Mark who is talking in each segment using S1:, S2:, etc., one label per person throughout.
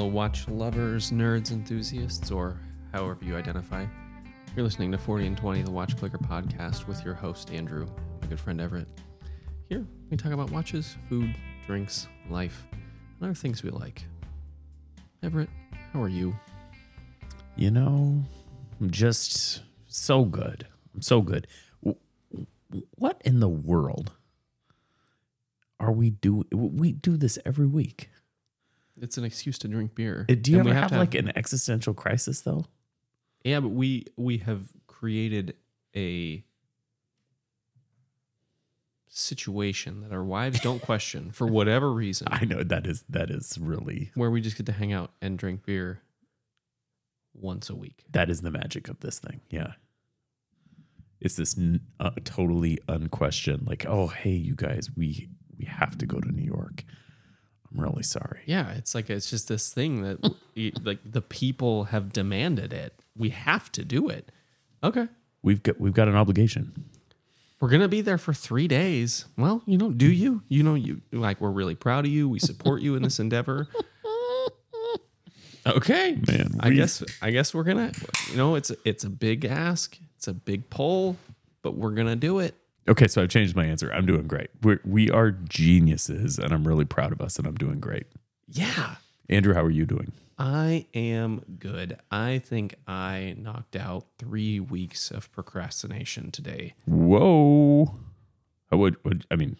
S1: fellow watch lovers, nerds, enthusiasts, or however you identify. You're listening to 40 and 20, the Watch Clicker podcast, with your host, Andrew, my good friend Everett. Here, we talk about watches, food, drinks, life, and other things we like. Everett, how are you?
S2: You know, I'm just so good. I'm so good. What in the world are we doing? We do this every week.
S1: It's an excuse to drink beer.
S2: Uh, Do you
S1: And we
S2: ever have,
S1: to
S2: like an existential crisis though?
S1: Yeah, but we we have created a situation that our wives don't question for whatever reason,
S2: I know that is that is really
S1: where we just get to hang out and drink beer once a week.
S2: that is the magic of this thing. Yeah. It's this n- uh, totally unquestioned, like, oh, hey, you guys, we we have to go to New York. I'm really sorry.
S1: Yeah, it's like it's just this thing that like the people have demanded it. We have to do it. Okay.
S2: We've got we've got an obligation.
S1: We're gonna be there for three days. Well, you know, do you? You know, you like we're really proud of you. We support you in this endeavor. Okay,
S2: Man,
S1: I
S2: we-
S1: guess I guess we're gonna. You know, it's it's a big ask. It's a big poll, but we're gonna do it.
S2: Okay, so I've changed my answer. I'm doing great. We're, we are geniuses, and I'm really proud of us, and I'm doing great.
S1: Yeah,
S2: Andrew, how are you doing?
S1: I am good. I think I knocked out three weeks of procrastination today.
S2: Whoa. I would, would I mean,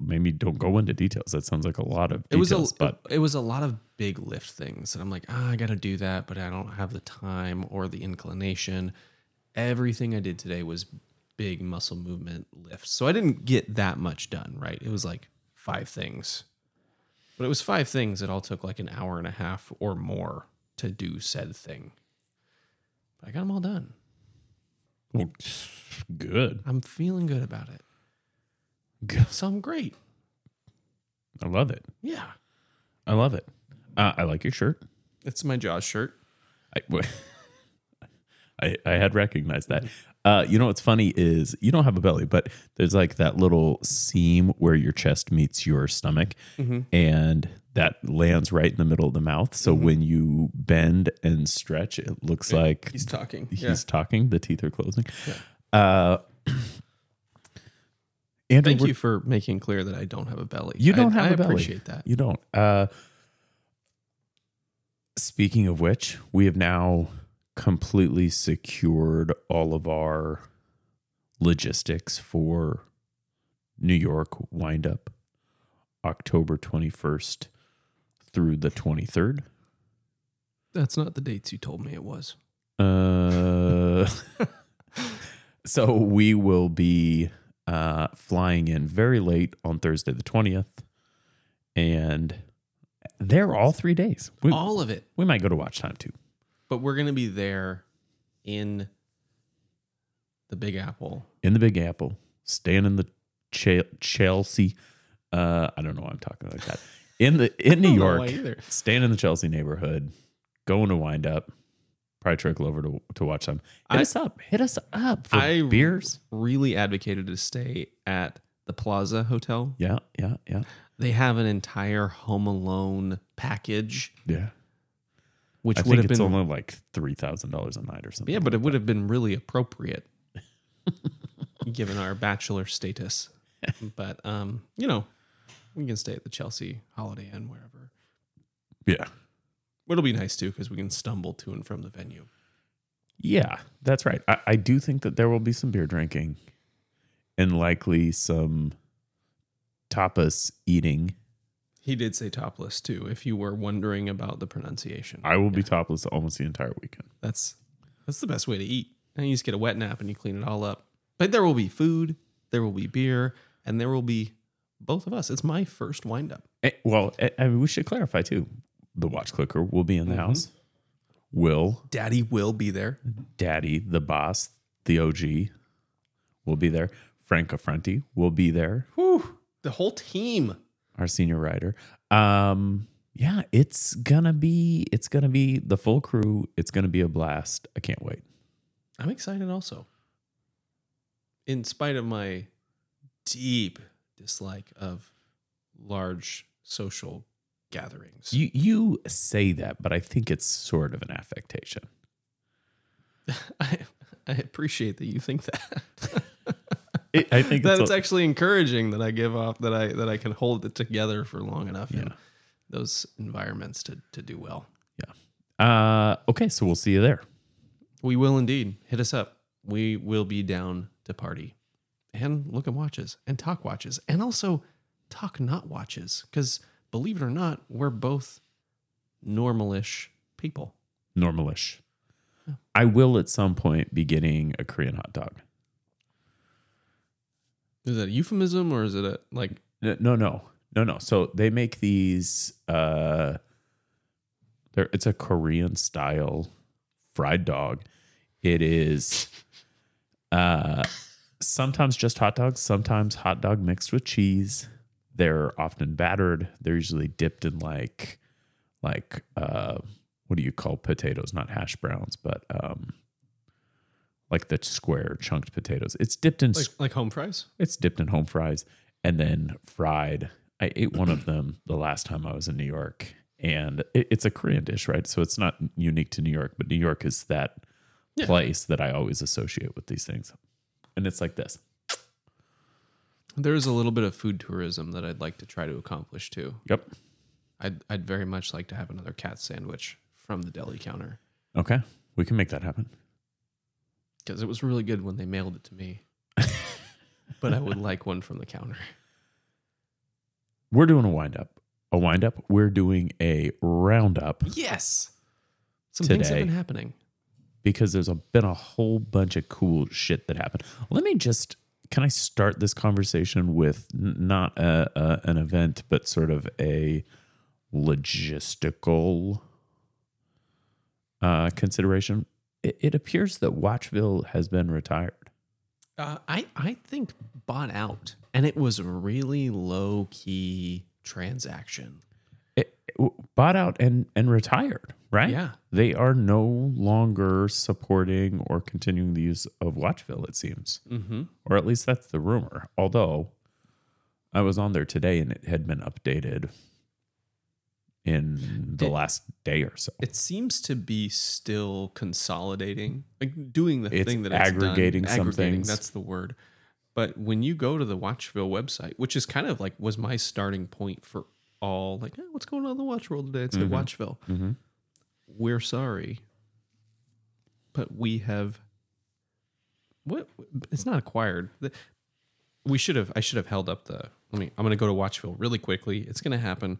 S2: maybe don't go into details. That sounds like a lot of
S1: It was
S2: details,
S1: a
S2: but
S1: it was a lot of big lift things, and I'm like, ah, I got to do that, but I don't have the time or the inclination. Everything I did today was big muscle movement lifts, so I didn't get that much done. Right? It was like five things, but it was five things that all took like an hour and a half or more to do said thing. But I got them all done.
S2: well, good.
S1: I'm feeling good about it.
S2: Good.
S1: So I'm great.
S2: I love it.
S1: Yeah,
S2: I love it. Uh, I like your shirt.
S1: it's my Jaws shirt.
S2: I, I, I had recognized that. Uh, you know what's funny is you don't have a belly, but there's like that little seam where your chest meets your stomach, and that lands right in the middle of the mouth. So when you bend and stretch, it looks like
S1: He's talking.
S2: he's talking. The teeth are closing. Uh, Andrew,
S1: Thank you for making clear that I don't have a belly.
S2: You don't
S1: I,
S2: have
S1: I
S2: a belly.
S1: I appreciate that.
S2: You don't. Uh, speaking of which, we have now completely secured all of our logistics for New York wind up October 21st through the 23rd.
S1: That's not the dates you told me it was.
S2: Uh, so we will be uh, flying in very late on Thursday the 20th. And they're all three days. We,
S1: All of it.
S2: we might go to WatchTime too.
S1: But we're going to be there in the Big Apple.
S2: In the Big Apple, staying in the Ch- Chelsea. Uh, I don't know why I'm talking like that. In the in New York, staying in the Chelsea neighborhood, going to wind up. Probably trickle over to to watch them. Hit
S1: I-
S2: us up. Hit us up for
S1: I
S2: beers.
S1: really advocated to stay at the Plaza Hotel.
S2: Yeah, yeah, yeah,
S1: They have an entire Home Alone package,
S2: yeah.
S1: Which
S2: I
S1: would
S2: think
S1: have
S2: it's
S1: been
S2: only like three thousand dollars a night or something.
S1: yeah, but it would have been really appropriate given our bachelor status. but um, you know, we can stay at the Chelsea Holiday Inn wherever.
S2: yeah,
S1: It'll be nice too because we can stumble to and from the venue.
S2: yeah, that's right. I, I do think that there will be some beer drinking, and likely some tapas eating.
S1: He did say topless too. If you were wondering about the pronunciation,
S2: I will be topless almost the entire weekend.
S1: that's that's the best way to eat. And you just get a wet nap and you clean it all up. But there will be food, there will be beer, and there will be both of us. It's my first wind up.
S2: Eh, well, eh, I mean, we should clarify too. The watch clicker will be in the
S1: Mm-hmm.
S2: house. Will
S1: Daddy will be there.
S2: Daddy, the boss, the OG, will be there. Frank Affronti will be there.
S1: Whew, the whole team.
S2: Our senior writer. Um, yeah, it's gonna be it's gonna be the full crew. It's gonna be a blast. I can't wait.
S1: I'm excited also. In spite of my deep dislike of large social gatherings.
S2: You you say that, but I think it's sort of an affectation.
S1: I, I appreciate that you think that.
S2: It, I think
S1: that
S2: it's a-
S1: actually encouraging that I give off that I that I can hold it together for long enough in those environments to to do well. Yeah.
S2: Uh, okay. So we'll see you there.
S1: We will indeed. Hit us up. We will be down to party and look at watches and talk watches and also talk not watches. Because believe it or not, we're both normalish people.
S2: Normalish. I will at some point be getting a Korean hot dog.
S1: Is that a euphemism or is it a like
S2: No, no, no, no. So they make these. Uh, there, it's a Korean style fried dog. It is uh, sometimes just hot dogs, sometimes hot dog mixed with cheese. They're often battered. They're usually dipped in like, like uh, what do you call potatoes? Not hash browns, but um, like the square chunked potatoes. It's dipped in
S1: like, like home fries?
S2: it's dipped in home fries and then fried. I ate one of them the last time I was in New York, and it, it's a Korean dish, right? So it's not unique to New York, but New York is that
S1: Yeah.
S2: place that I always associate with these things. And it's like this.
S1: There is a little bit of food tourism that I'd like to try to accomplish too.
S2: Yep.
S1: I'd I'd very much like to have another cat sandwich from the deli counter
S2: Okay. We can make that happen.
S1: Because it was really good when they mailed it to me. but I would like one from the counter.
S2: We're doing a wind up. A wind up. We're doing a roundup
S1: Yes. Some things have
S2: Today.
S1: been happening.
S2: because there's a, been a whole bunch of cool shit that happened. Let me just can I start this conversation with not a, a, an event, but sort of a logistical uh, consideration? It, it appears that Watchville has been retired.
S1: Uh, I I think bought out, and it was a really low key transaction.
S2: It, it bought out and and retired, right?
S1: Yeah.
S2: they are no longer supporting or continuing the use of Watchville. It seems.
S1: Mm-hmm.
S2: or at least that's the rumor. Although I was on there today and it had been updated in the
S1: It-
S2: last day or so.
S1: It seems to be still consolidating, like doing the
S2: It's
S1: thing that it's done.
S2: aggregating some things.
S1: That's the word. But when you go to the Watchville website, which is kind of like was my starting point for all, like, eh, what's going on in the watch world today? It's at Watchville.
S2: Mhm.
S1: We're sorry, but we have what? It's not acquired. We should have. I should have held up the. Let me. I'm going to go to Watchville really quickly. It's going to happen.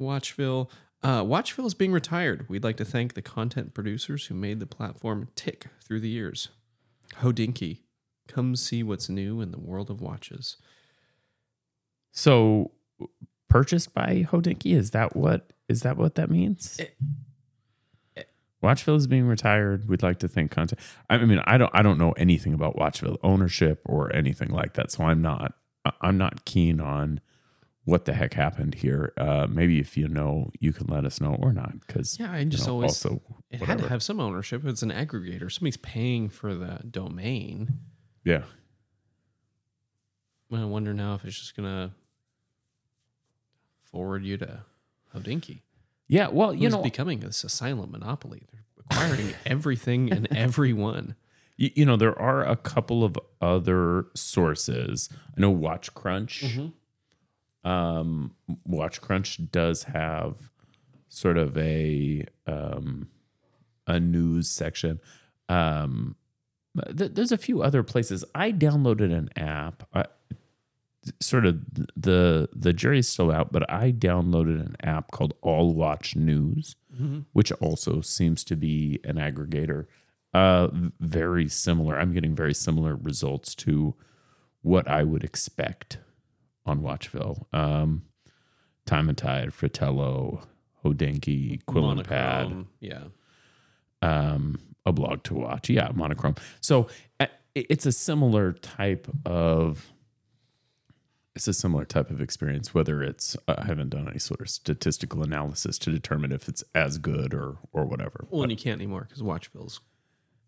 S1: Watchville. Uh, Watchville is being retired. We'd like to thank the content producers who made the platform tick through the years. Hodinkee, come see what's new in the world of watches.
S2: So purchased by Hodinkee is that what is that what that means? Watchville is being retired. We'd like to thank content. I mean, I don't I don't know anything about Watchville ownership or anything like that, so I'm not I'm not keen on what the heck happened here. Uh, maybe if you know, you can let us know or not. Because
S1: Yeah, I just
S2: know,
S1: always
S2: also
S1: it had to have some ownership. It's an aggregator. Somebody's paying for the domain.
S2: yeah.
S1: I wonder now if it's just gonna forward you to Hodinkee.
S2: Yeah, well, you
S1: Who's
S2: know,
S1: becoming this a silent monopoly. They're acquiring everything and everyone.
S2: you, you know, there are a couple of other sources. I know Watch Crunch. Um, Watch Crunch does have sort of a um, a news section. Um, th- there's a few other places. I downloaded an app. I, sort of the the jury's still out, but I downloaded an app called All Watch News, which also seems to be an aggregator. Uh, very similar. I'm getting very similar results to what I would expect on Watchville. Um, Time and Tide, Fratello, Hodinkee, Quill and Pad
S1: Yeah.
S2: um, a blog to watch. Yeah, monochrome. So it's a similar type of it's a similar type of experience. Whether it's uh, I haven't done any sort of statistical analysis to determine if it's as good or or whatever.
S1: Well, and you can't anymore because Watchville's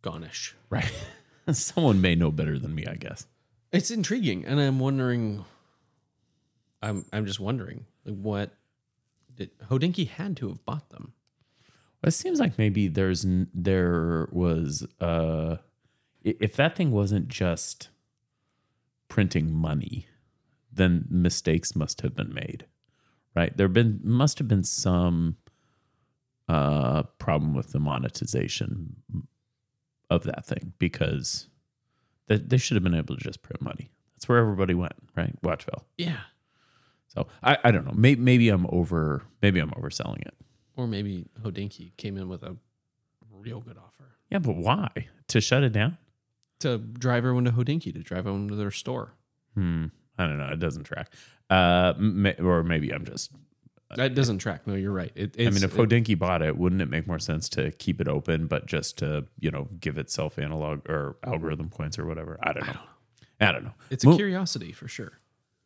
S1: gone-ish.
S2: Right. Someone may know better than me, I guess.
S1: It's intriguing, and I'm wondering. I'm I'm just wondering, like, what it, Hodinkee had to have bought them.
S2: Well, It seems like maybe there's there was uh if that thing wasn't just printing money, then mistakes must have been made. Right? There been must have been some uh problem with the monetization of that thing because they, they should have been able to just print money. That's where everybody went, right? Watchville.
S1: Yeah.
S2: So I, I don't know. Maybe, maybe I'm over maybe I'm overselling it.
S1: Or maybe Hodinkee came in with a real good offer
S2: Yeah, but why? To shut it down?
S1: to drive everyone to Hodinkee to drive everyone to their store.
S2: Hmm. I don't know. It doesn't track. Uh, ma- or maybe I'm just.
S1: That doesn't track. No, you're right. It,
S2: I mean, if
S1: it-
S2: Hodinkee bought it, wouldn't it make more sense to keep it open, but just to you know give itself analog or algorithm points or whatever? I don't know. I don't know.
S1: it's a
S2: Mo-
S1: curiosity for sure.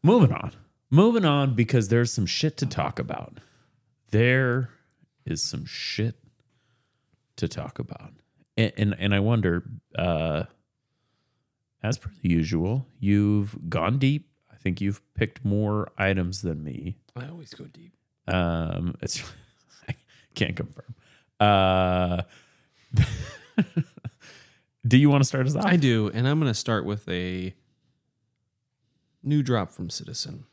S2: moving on. Moving on because there's some shit to talk about. There is some shit to talk about, and and, and I wonder. Uh, as per the usual, you've gone deep. I think you've picked more items than me.
S1: I always go deep.
S2: Um, it's I can't confirm. Uh, do you want to start us off?
S1: I do, and I'm going to start with a new drop from Citizen.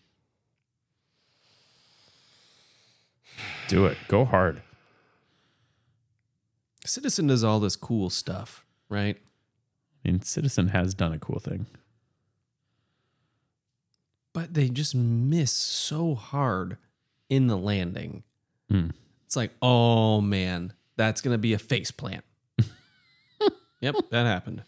S2: Do it. Go hard.
S1: Citizen does all this cool stuff, right?
S2: I mean, Citizen has done a cool thing.
S1: But they just miss so hard in the landing.
S2: Hmm.
S1: It's like, oh man, that's going to be a face plant. yep, that happened.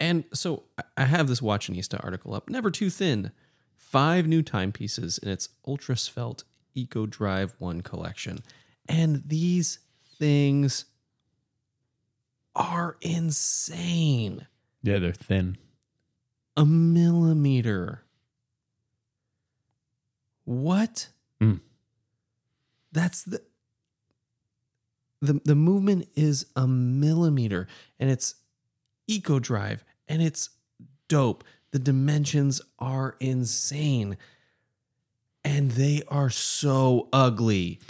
S1: And so I- I have this Watchonista article up. Never too thin. Five new timepieces in its Ultra Svelte Eco Drive 1 collection. And these things are insane.
S2: Yeah, they're thin.
S1: A millimeter. What?
S2: Mm.
S1: That's the the the movement is a millimeter and it's eco drive and it's dope. The dimensions are insane. And they are so ugly.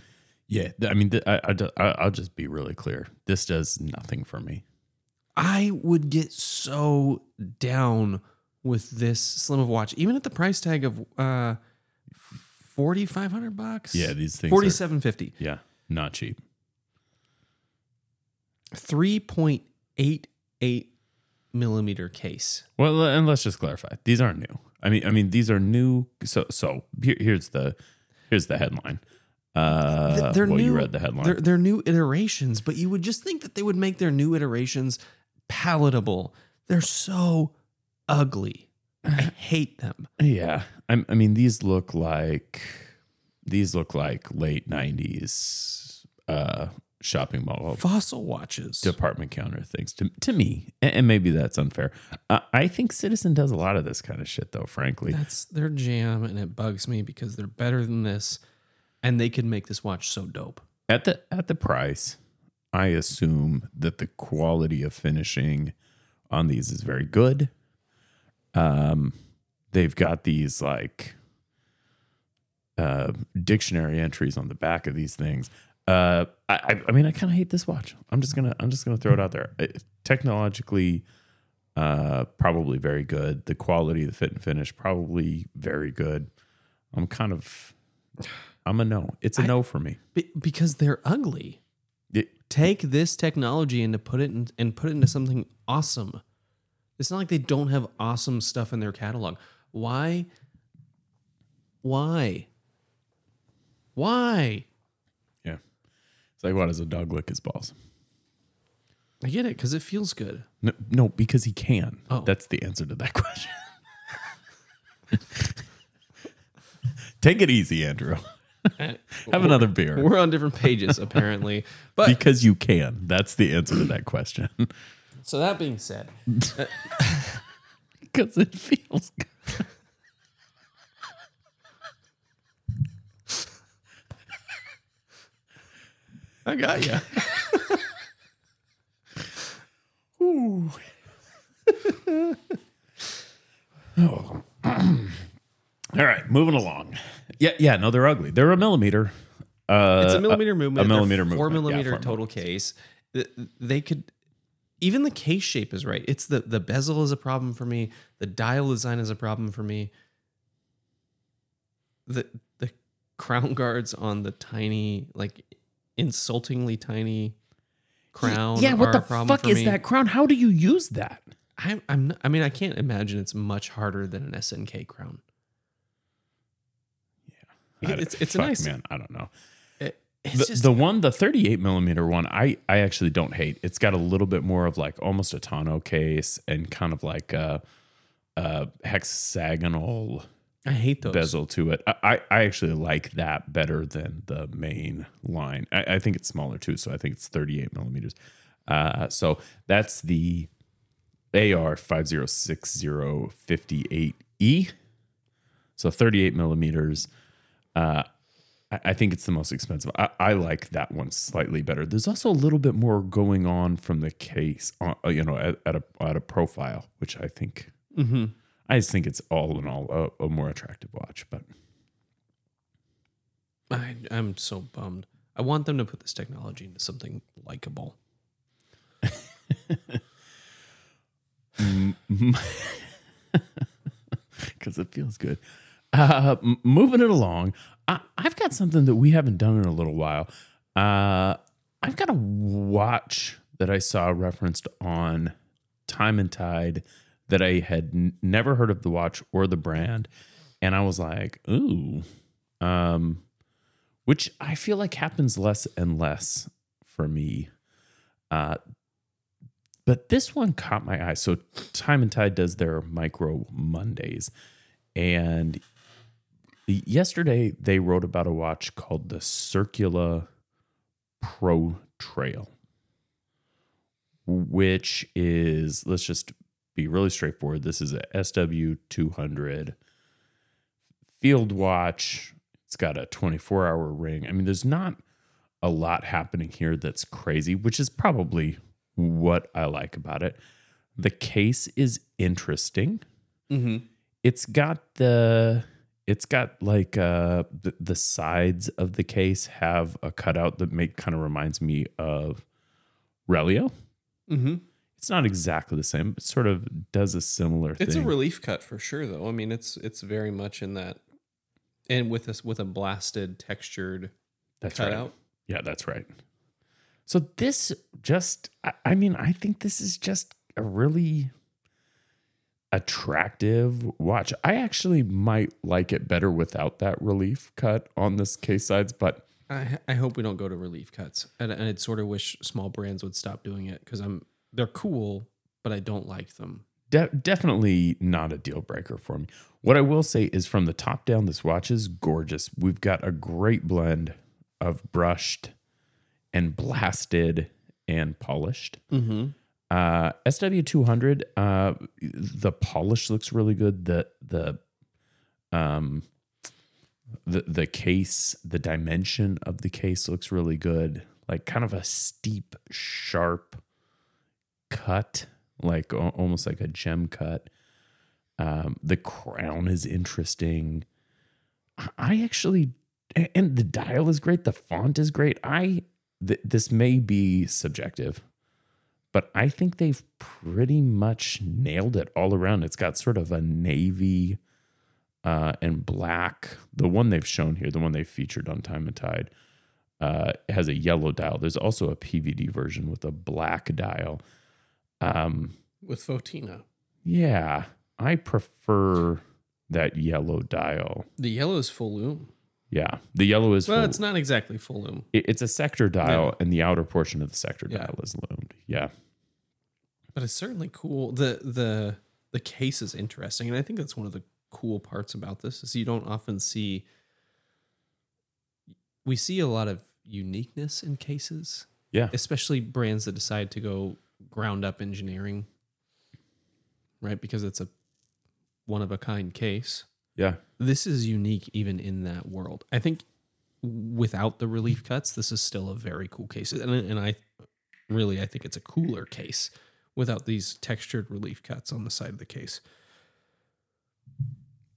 S2: Yeah, I mean, I, I, I'll just be really clear. This does nothing for me.
S1: I would get so down with this slim of watch, even at the price tag of uh forty five hundred bucks.
S2: Yeah, these things.
S1: forty seven fifty.
S2: yeah, not cheap.
S1: Three point eight eight millimeter case.
S2: Well, and let's just clarify. These aren't new. I mean, I mean, these are new. So, so here, here's the here's the headline. Uh,
S1: they're
S2: well,
S1: new.
S2: you read the headline.
S1: They're, they're new iterations, but you would just think that they would make their new iterations palatable. They're so ugly. I hate them.
S2: Yeah, I, I mean these look like these look like late '90s uh, shopping mall
S1: Fossil watches.
S2: department counter things to to me, and, maybe that's unfair. Uh, I think Citizen does a lot of this kind of shit, though. Frankly,
S1: That's their jam, and it bugs me because they're better than this, and they could make this watch so dope.
S2: at the at the price, I assume that the quality of finishing on these is very good. Um, they've got these like uh, dictionary entries on the back of these things. Uh, I, I- mean, I kind of hate this watch. I'm just gonna, I'm just gonna throw it out there. It- technologically, uh, probably very good. The quality, the fit and finish, probably very good. I'm kind of, I'm a no. It's a
S1: I-
S2: no for me.
S1: Be- because they're ugly.
S2: It-
S1: Take this technology and to put it in, and put it into something awesome. It's not like they don't have awesome stuff in their catalog. Why? Why? Why?
S2: It's like, why does a dog lick his balls?
S1: I get it because it feels good.
S2: No, no, because he can.
S1: Oh.
S2: That's the answer to that question. Take it easy, Andrew. Have another beer.
S1: We're on different pages apparently, but
S2: Because you can. That's the answer to that question.
S1: so that being said, uh,
S2: Because it feels good.
S1: I got you.
S2: Ooh. oh. All right, moving along. Yeah, yeah, no, they're ugly. They're a millimeter. Uh,
S1: it's a millimeter movement.
S2: a millimeter
S1: four
S2: movement, yeah,
S1: millimeter
S2: four
S1: total case. They could even the case shape is right. It's the the bezel is a problem for me. The dial design is a problem for me. The the crown guards on the tiny like insultingly tiny crown.
S2: yeah, what
S1: are
S2: the
S1: a problem
S2: fuck is
S1: me.
S2: that crown? How do you use that?
S1: I, I'm. not- I mean, I can't imagine it's much harder than an SNK crown.
S2: I-
S1: it's it's a nice.
S2: man. I don't know.
S1: It, it's
S2: The,
S1: just
S2: the one, the 38 millimeter one, I I actually don't hate. It's got a little bit more of like almost a tonneau case and kind of like a, a hexagonal
S1: I hate those.
S2: bezel to it. I, I I actually like that better than the main line. I, I think it's smaller too, so I think it's 38 millimeters. Uh, so that's the AR 506058E. So 38 millimeters. Uh, I, I think it's the most expensive. I, I like that one slightly better. There's also a little bit more going on from the case, uh, you know, at, at a at a profile, which I think
S1: Mm-hmm.
S2: I just think it's all in all a, a more attractive watch. But
S1: I, I'm so bummed. I want them to put this technology into something likable.
S2: because it feels good. Uh, m- moving it along, I, I've got something that we haven't done in a little while. Uh, I've got a watch that I saw referenced on Time and Tide that I had n- never heard of the watch or the brand, and I was like, ooh, um, which I feel like happens less and less for me. Uh, but this one caught my eye. So Time and Tide does their micro Mondays. And yesterday they wrote about a watch called the Circula Pro Trail, which is, let's just be really straightforward. This is a SW200 field watch. It's got a 24 hour ring. I mean, there's not a lot happening here that's crazy, which is probably what I like about it. The case is interesting.
S1: Mm-hmm.
S2: It's got the it's got like uh the, the sides of the case have a cutout that make kind of reminds me of Relio.
S1: Mm-hmm.
S2: It's not exactly the same, but sort of does a similar thing.
S1: It's
S2: thing.
S1: a relief cut for sure, though. I mean, it's it's very much in that, and with this with a blasted textured
S2: That's right. Yeah, that's right. So this just, I, I mean, I think this is just a really attractive watch. I actually might like it better without that relief cut on this case sides, but
S1: I I hope we don't go to relief cuts, and, and I'd sort of wish small brands would stop doing it because I'm they're cool, but I don't like them.
S2: de- definitely not a deal breaker for me. What I will say is from the top down, this watch is gorgeous. We've got a great blend of brushed and blasted and polished.
S1: Mm-hmm.
S2: Uh, SW200, uh, the polish looks really good. The the um the the case, the dimension of the case looks really good. Like kind of a steep, sharp cut, like al- almost like a gem cut. Um, the crown is interesting. I- I actually, and the dial is great. The font is great. I th- this may be subjective but I think they've pretty much nailed it all around. It's got sort of a navy uh, and black. The one they've shown here, the one they featured on Time and Tide, uh, has a yellow dial. There's also a PVD version with a black dial. Um,
S1: With Fotina,
S2: yeah, I prefer that yellow dial.
S1: the yellow is full loom.
S2: Yeah, the yellow is
S1: Well,
S2: full-
S1: it's not exactly full loom.
S2: it- it's a sector dial,
S1: Yeah.
S2: and the outer portion of the sector
S1: Yeah.
S2: dial is loomed. Yeah,
S1: but it's certainly cool. the the The case is interesting, and I think that's one of the cool parts about this is you don't often see. We see a lot of uniqueness in cases,
S2: yeah,
S1: especially brands that decide to go ground up engineering, right? Because it's a one of a kind case.
S2: yeah.
S1: This is unique even in that world. I think without the relief cuts, this is still a very cool case, and and I really I think it's a cooler case without these textured relief cuts on the side of the case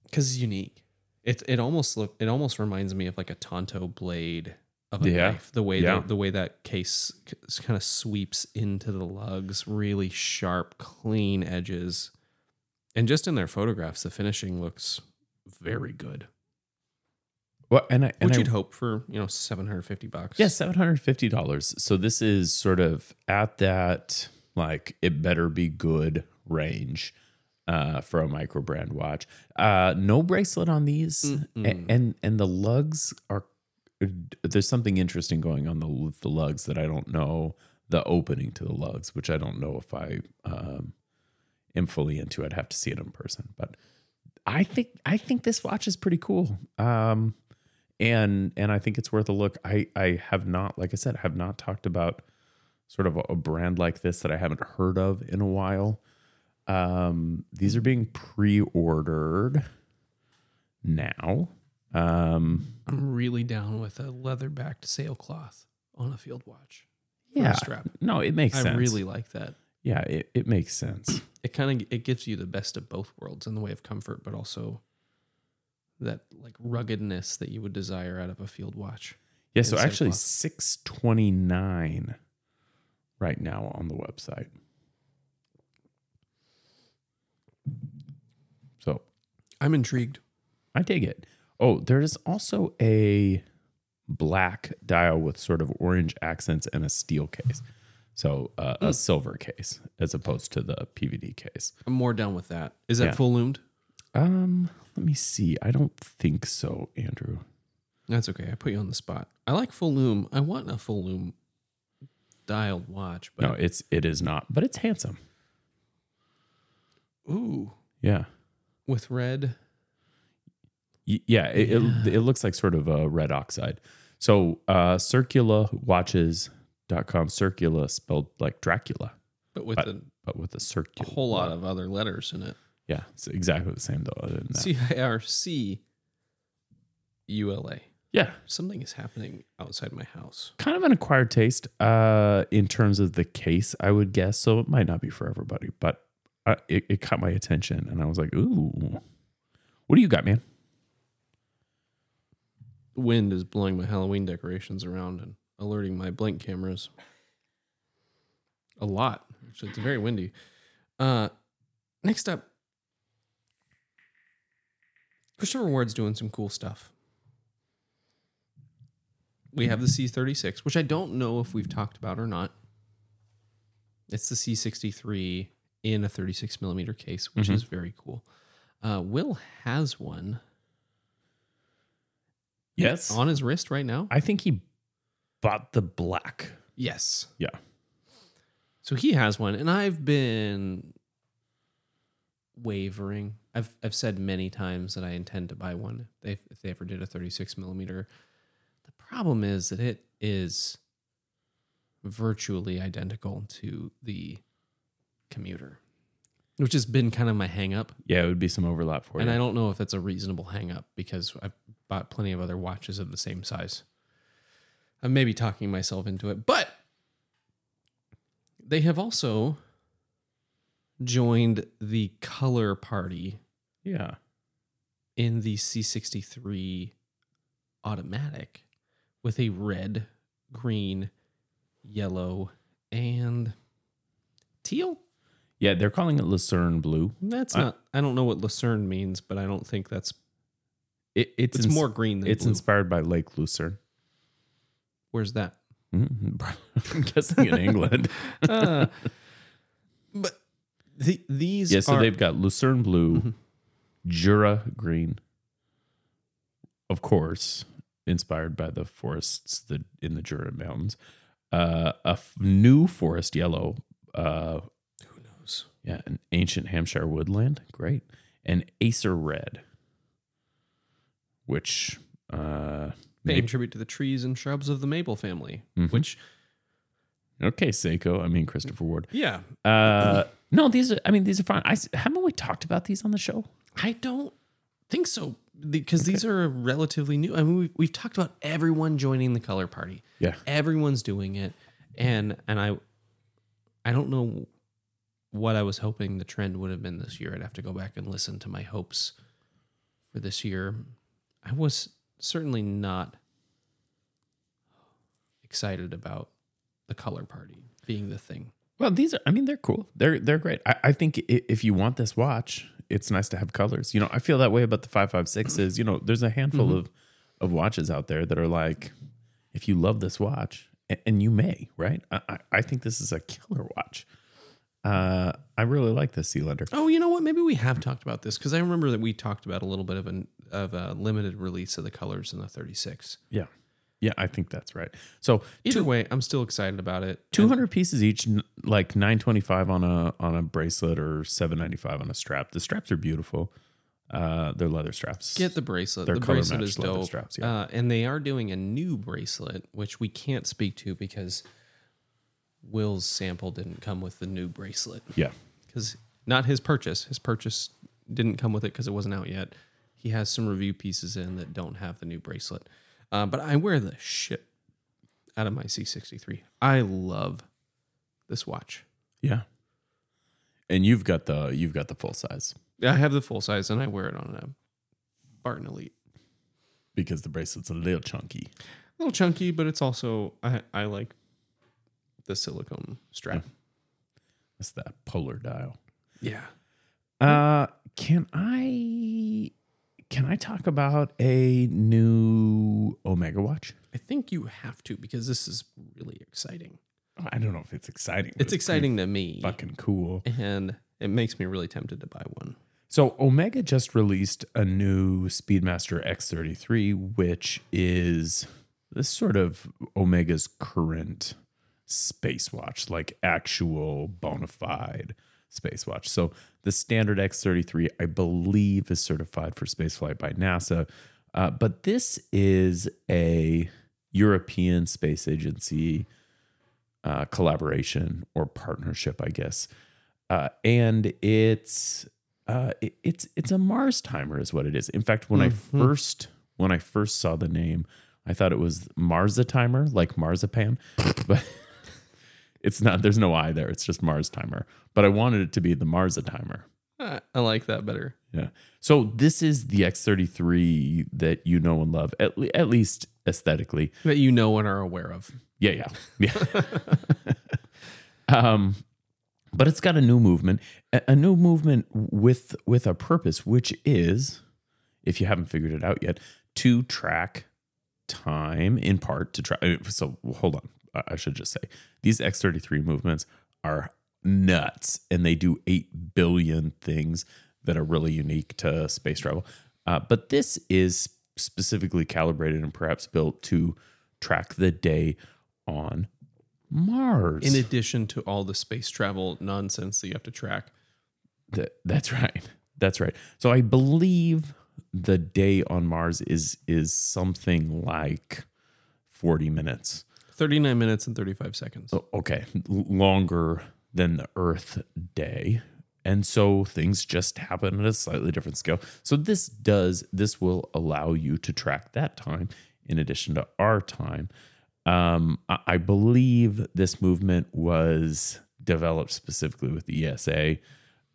S1: because it's unique. It it almost look it almost reminds me of like a tanto blade of a
S2: Yeah.
S1: knife. The way
S2: Yeah.
S1: the, the way that case kind of sweeps into the lugs, really sharp, clean edges, and just in their photographs, the finishing looks very good.
S2: Well, and I and
S1: Which
S2: I,
S1: you'd hope for you know seven hundred fifty bucks.
S2: Yeah, seven hundred fifty dollars. So this is sort of at that like it better be good range uh, for a micro brand watch. Uh, no bracelet on these, A- and, and the lugs are. There's something interesting going on the, with the lugs that I don't know the opening to the lugs, which I don't know if I um, am fully into. I'd have to see it in person, but I think I think this watch is pretty cool. Um, and and I think it's worth a look. I I have not, like I said, have not talked about sort of a, a brand like this that I haven't heard of in a while. Um, these are being pre-ordered now. Um,
S1: I'm really down with a leather backed sailcloth on a field watch.
S2: yeah,
S1: strap.
S2: no, it makes sense.
S1: I
S2: sense.
S1: really like that.
S2: yeah, it, it makes sense.
S1: It kind of it gives you the best of both worlds in the way of comfort, but also that like ruggedness that you would desire out of a field watch.
S2: Yeah, so actually
S1: cloth.
S2: six twenty nine right now on the website. So
S1: I'm intrigued.
S2: I dig it. Oh, there's also a black dial with sort of orange accents and a steel case. So uh, a silver case as opposed to the PVD case.
S1: I'm more down with that. Is that
S2: Yeah.
S1: full loomed?
S2: Um, let me see. I don't think so, Andrew.
S1: That's okay. I put you on the spot. I like full loom. I want a full loom dialed watch, but
S2: No, it's it is not, but it's handsome.
S1: ooh,
S2: Yeah.
S1: with red.
S2: Yeah, it, It, it looks like sort of a red oxide. So uh circulawatches.com, circula spelled like Dracula,
S1: But with
S2: But-
S1: a,
S2: but with a
S1: a whole lot of other letters in it.
S2: Yeah, it's exactly the same though. Other than that.
S1: C I R C U L A.
S2: yeah,
S1: Something is happening outside my house.
S2: kind of an acquired taste uh in terms of the case, I would guess. So it might not be for everybody, but uh, it, it caught my attention and I was like, ooh. What do you got, man?
S1: Wind is blowing my Halloween decorations around and alerting my blink cameras. A lot. Actually, it's very windy. Uh, next up, Christopher Ward's doing some cool stuff. We have the C36, which I don't know if we've talked about or not. It's the C63 in a 36 millimeter case, which is very cool. Uh, Will has one
S2: Yes.
S1: on his wrist right now.
S2: I think he bought the black.
S1: Yes.
S2: Yeah.
S1: So he has one, and I've been wavering. I've I've said many times that I intend to buy one if they, if they ever did a 36 millimeter. The problem is that it is virtually identical to the commuter, which has been kind of my hang up.
S2: Yeah, it would be some overlap for
S1: And
S2: you.
S1: And I don't know if that's a reasonable hang up because I've bought plenty of other watches of the same size. I'm maybe talking myself into it, but they have also joined the color party
S2: yeah.
S1: in the C63 automatic with a red, green, yellow, and teal.
S2: Yeah, they're calling it Lucerne Blue.
S1: That's
S2: I-
S1: not, I don't know what Lucerne means, but I don't think that's,
S2: It, it's
S1: it's
S2: ins-
S1: more green than
S2: It's
S1: blue.
S2: inspired by Lake Lucerne.
S1: Where's that?
S2: Mhm. I'm guessing in England.
S1: Uh, but the, these
S2: yeah, so
S1: are,
S2: they've got Lucerne Blue,
S1: Mhm.
S2: Jura Green, of course, inspired by the forests the, in the Jura Mountains. Uh, a f- new forest yellow. Uh,
S1: who knows?
S2: yeah, an ancient Hampshire woodland. Great. And Acer Red, which uh,
S1: Paying
S2: may-
S1: tribute to the trees and shrubs of the maple family,
S2: Mhm.
S1: which
S2: okay, Seiko. I mean Christopher Ward.
S1: yeah,
S2: Uh, no, these are. I mean, these are fine. I haven't we talked about these on the show?
S1: I don't think so because these are relatively new. I mean, we've, we've talked about everyone joining the color party.
S2: Yeah.
S1: everyone's doing it, and and I, I don't know what I was hoping the trend would have been this year. I'd have to go back and listen to my hopes for this year. I was certainly not excited about the color party being the thing.
S2: Well, these are. I mean, they're cool. They're they're great. I, I think if you want this watch, it's nice to have colors. You know, I feel that way about the five five sixes. You know, there's a handful of of watches out there that are like, if you love this watch, and you may, right? I I, I think this is a killer watch. Uh, I really like this Sealander.
S1: Oh, you know what? Maybe we have talked about this because I remember that we talked about a little bit of an of a limited release of the colors in the 36.
S2: Yeah, yeah, I think that's right. So
S1: Either way, I'm still excited about it.
S2: two hundred pieces each, like nine twenty five on a on a bracelet or seven ninety five on a strap. The straps are beautiful. Uh, they're leather straps.
S1: Get the bracelet.
S2: They're
S1: the
S2: color
S1: bracelet is
S2: leather
S1: dope.
S2: straps, yeah.
S1: uh, and they are doing a new bracelet, which we can't speak to because Will's sample didn't come with the new bracelet.
S2: yeah,
S1: Because not his purchase. His purchase didn't come with it because it wasn't out yet. He has some review pieces in that don't have the new bracelet. Uh, but I wear the shit out of my C63. I love this watch.
S2: yeah. And you've got the you've got the full size
S1: I have the full size and I wear it on a Barton Elite.
S2: because the bracelet's a little chunky.
S1: A little chunky, but it's also I, I like the silicone strap.
S2: That's that polar dial.
S1: Yeah.
S2: Uh, can I can I talk about a new Omega watch?
S1: I think you have to because this is really exciting.
S2: Oh, I don't know if it's exciting. but
S1: It's exciting to me.
S2: Fucking cool.
S1: And it makes me really tempted to buy one.
S2: So Omega just released a new Speedmaster X33, which is this sort of Omega's current space watch, like actual bona fide space watch. So the standard X33, I believe, is certified for spaceflight by NASA. Uh, but this is a European Space Agency uh, collaboration or partnership, I guess. Uh, and it's uh, it- it's it's a Mars timer, is what it is. In fact, when I first when I first saw the name, I thought it was Marsa timer, like marzipan, but it's not. There's no I there. It's just Mars timer. But I wanted it to be the Marsa timer.
S1: I, I like that better.
S2: Yeah. So this is the X33 that you know and love, at, le- at least aesthetically.
S1: That you know and are aware of.
S2: Yeah, yeah, yeah. um, but it's got a new movement, a, a new movement with with a purpose, which is, if you haven't figured it out yet, to track time in part to track. So hold on, I, should just say these X thirty three movements are nuts, and they do eight billion things that are really unique to space travel. Uh, but this is specifically calibrated and perhaps built to track the day on Mars.
S1: In addition to all the space travel nonsense that you have to track.
S2: Th- that's right. That's right. So I believe the day on Mars is is something like 40 minutes.
S1: 39 minutes and 35 seconds.
S2: O- Okay, longer than the Earth day. And so things just happen at a slightly different scale. So this does this will allow you to track that time in addition to our time. Um, I, I believe this movement was developed specifically with the ESA,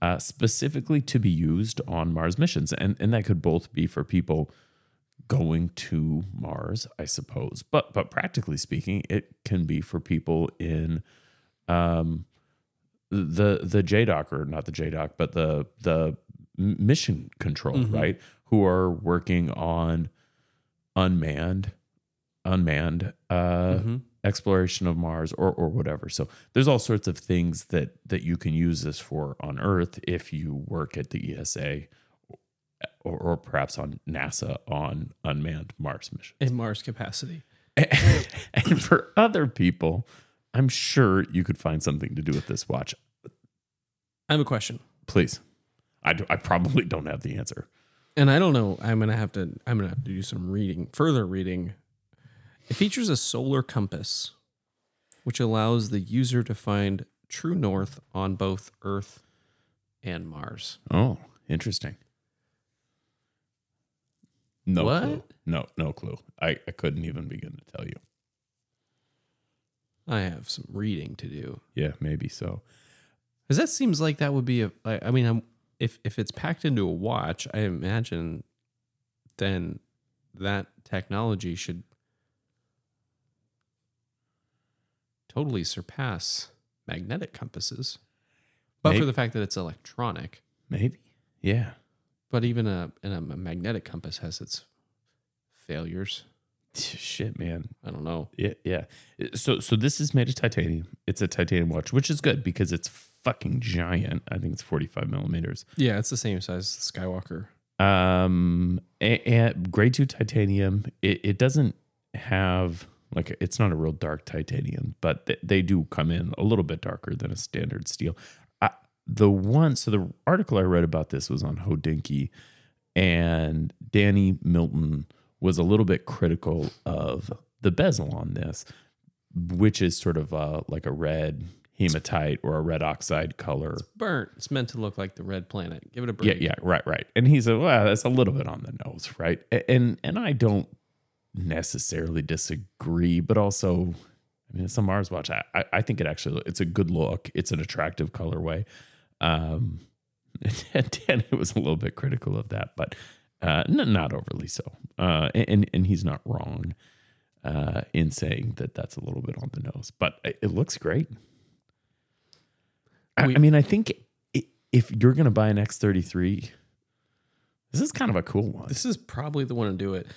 S2: uh, specifically to be used on Mars missions, and and that could both be for people going to Mars, I suppose. But but practically speaking, it can be for people in um the the JDoc or not the JDoc, but the the mission control, right? Who are working on unmanned unmanned uh exploration of Mars or or whatever. So there's all sorts of things that that you can use this for on Earth if you work at the ESA or, or perhaps on NASA on unmanned Mars missions.
S1: In Mars capacity.
S2: and for other people, I'm sure you could find something to do with this watch.
S1: I have a question.
S2: Please. I, do, I probably don't have the answer.
S1: And I don't know. I'm gonna have to. I'm gonna have to do some reading, further reading. It features a solar compass, which allows the user to find true north on both Earth and Mars.
S2: Oh, interesting. No
S1: What?
S2: clue. No, no clue. I, I couldn't even begin to tell you.
S1: I have some reading to do
S2: Yeah, maybe so.
S1: because that seems like that would be a. I, I mean, I'm, if if it's packed into a watch, I imagine then that technology should totally surpass magnetic compasses, but
S2: Maybe.
S1: for the fact that it's electronic.
S2: Maybe. Yeah.
S1: But even a, and a magnetic compass has its failures.
S2: Shit, man.
S1: I don't know.
S2: Yeah, yeah. So so this is made of titanium. It's a titanium watch, which is good because it's fucking giant. I think it's 45 millimeters.
S1: Yeah, it's the same size as the Skywalker.
S2: Um, and, grade two titanium. It, it doesn't have like it's not a real dark titanium, but they, they do come in a little bit darker than a standard steel. The one, so the article I read about this was on Hodinkee, and Danny Milton was a little bit critical of the bezel on this, which is sort of uh, like a red hematite or a red oxide color.
S1: Burnt. It's meant to look like the red planet. Give it a
S2: burnt.
S1: Yeah,
S2: yeah, right, right. And he said, "Well, that's a little bit on the nose, right?" And and I don't necessarily disagree, but also, I mean, it's a Mars watch. I, I- I think it actually it's a good look. It's an attractive colorway. Um, and Dan was a little bit critical of that, but uh, n- not overly so. Uh, and and he's not wrong uh, in saying that that's a little bit on the nose, but it, it looks great. I,
S1: We-
S2: I mean, I think if you're going to buy an X33, this is kind of a cool one.
S1: This is probably the one to do it.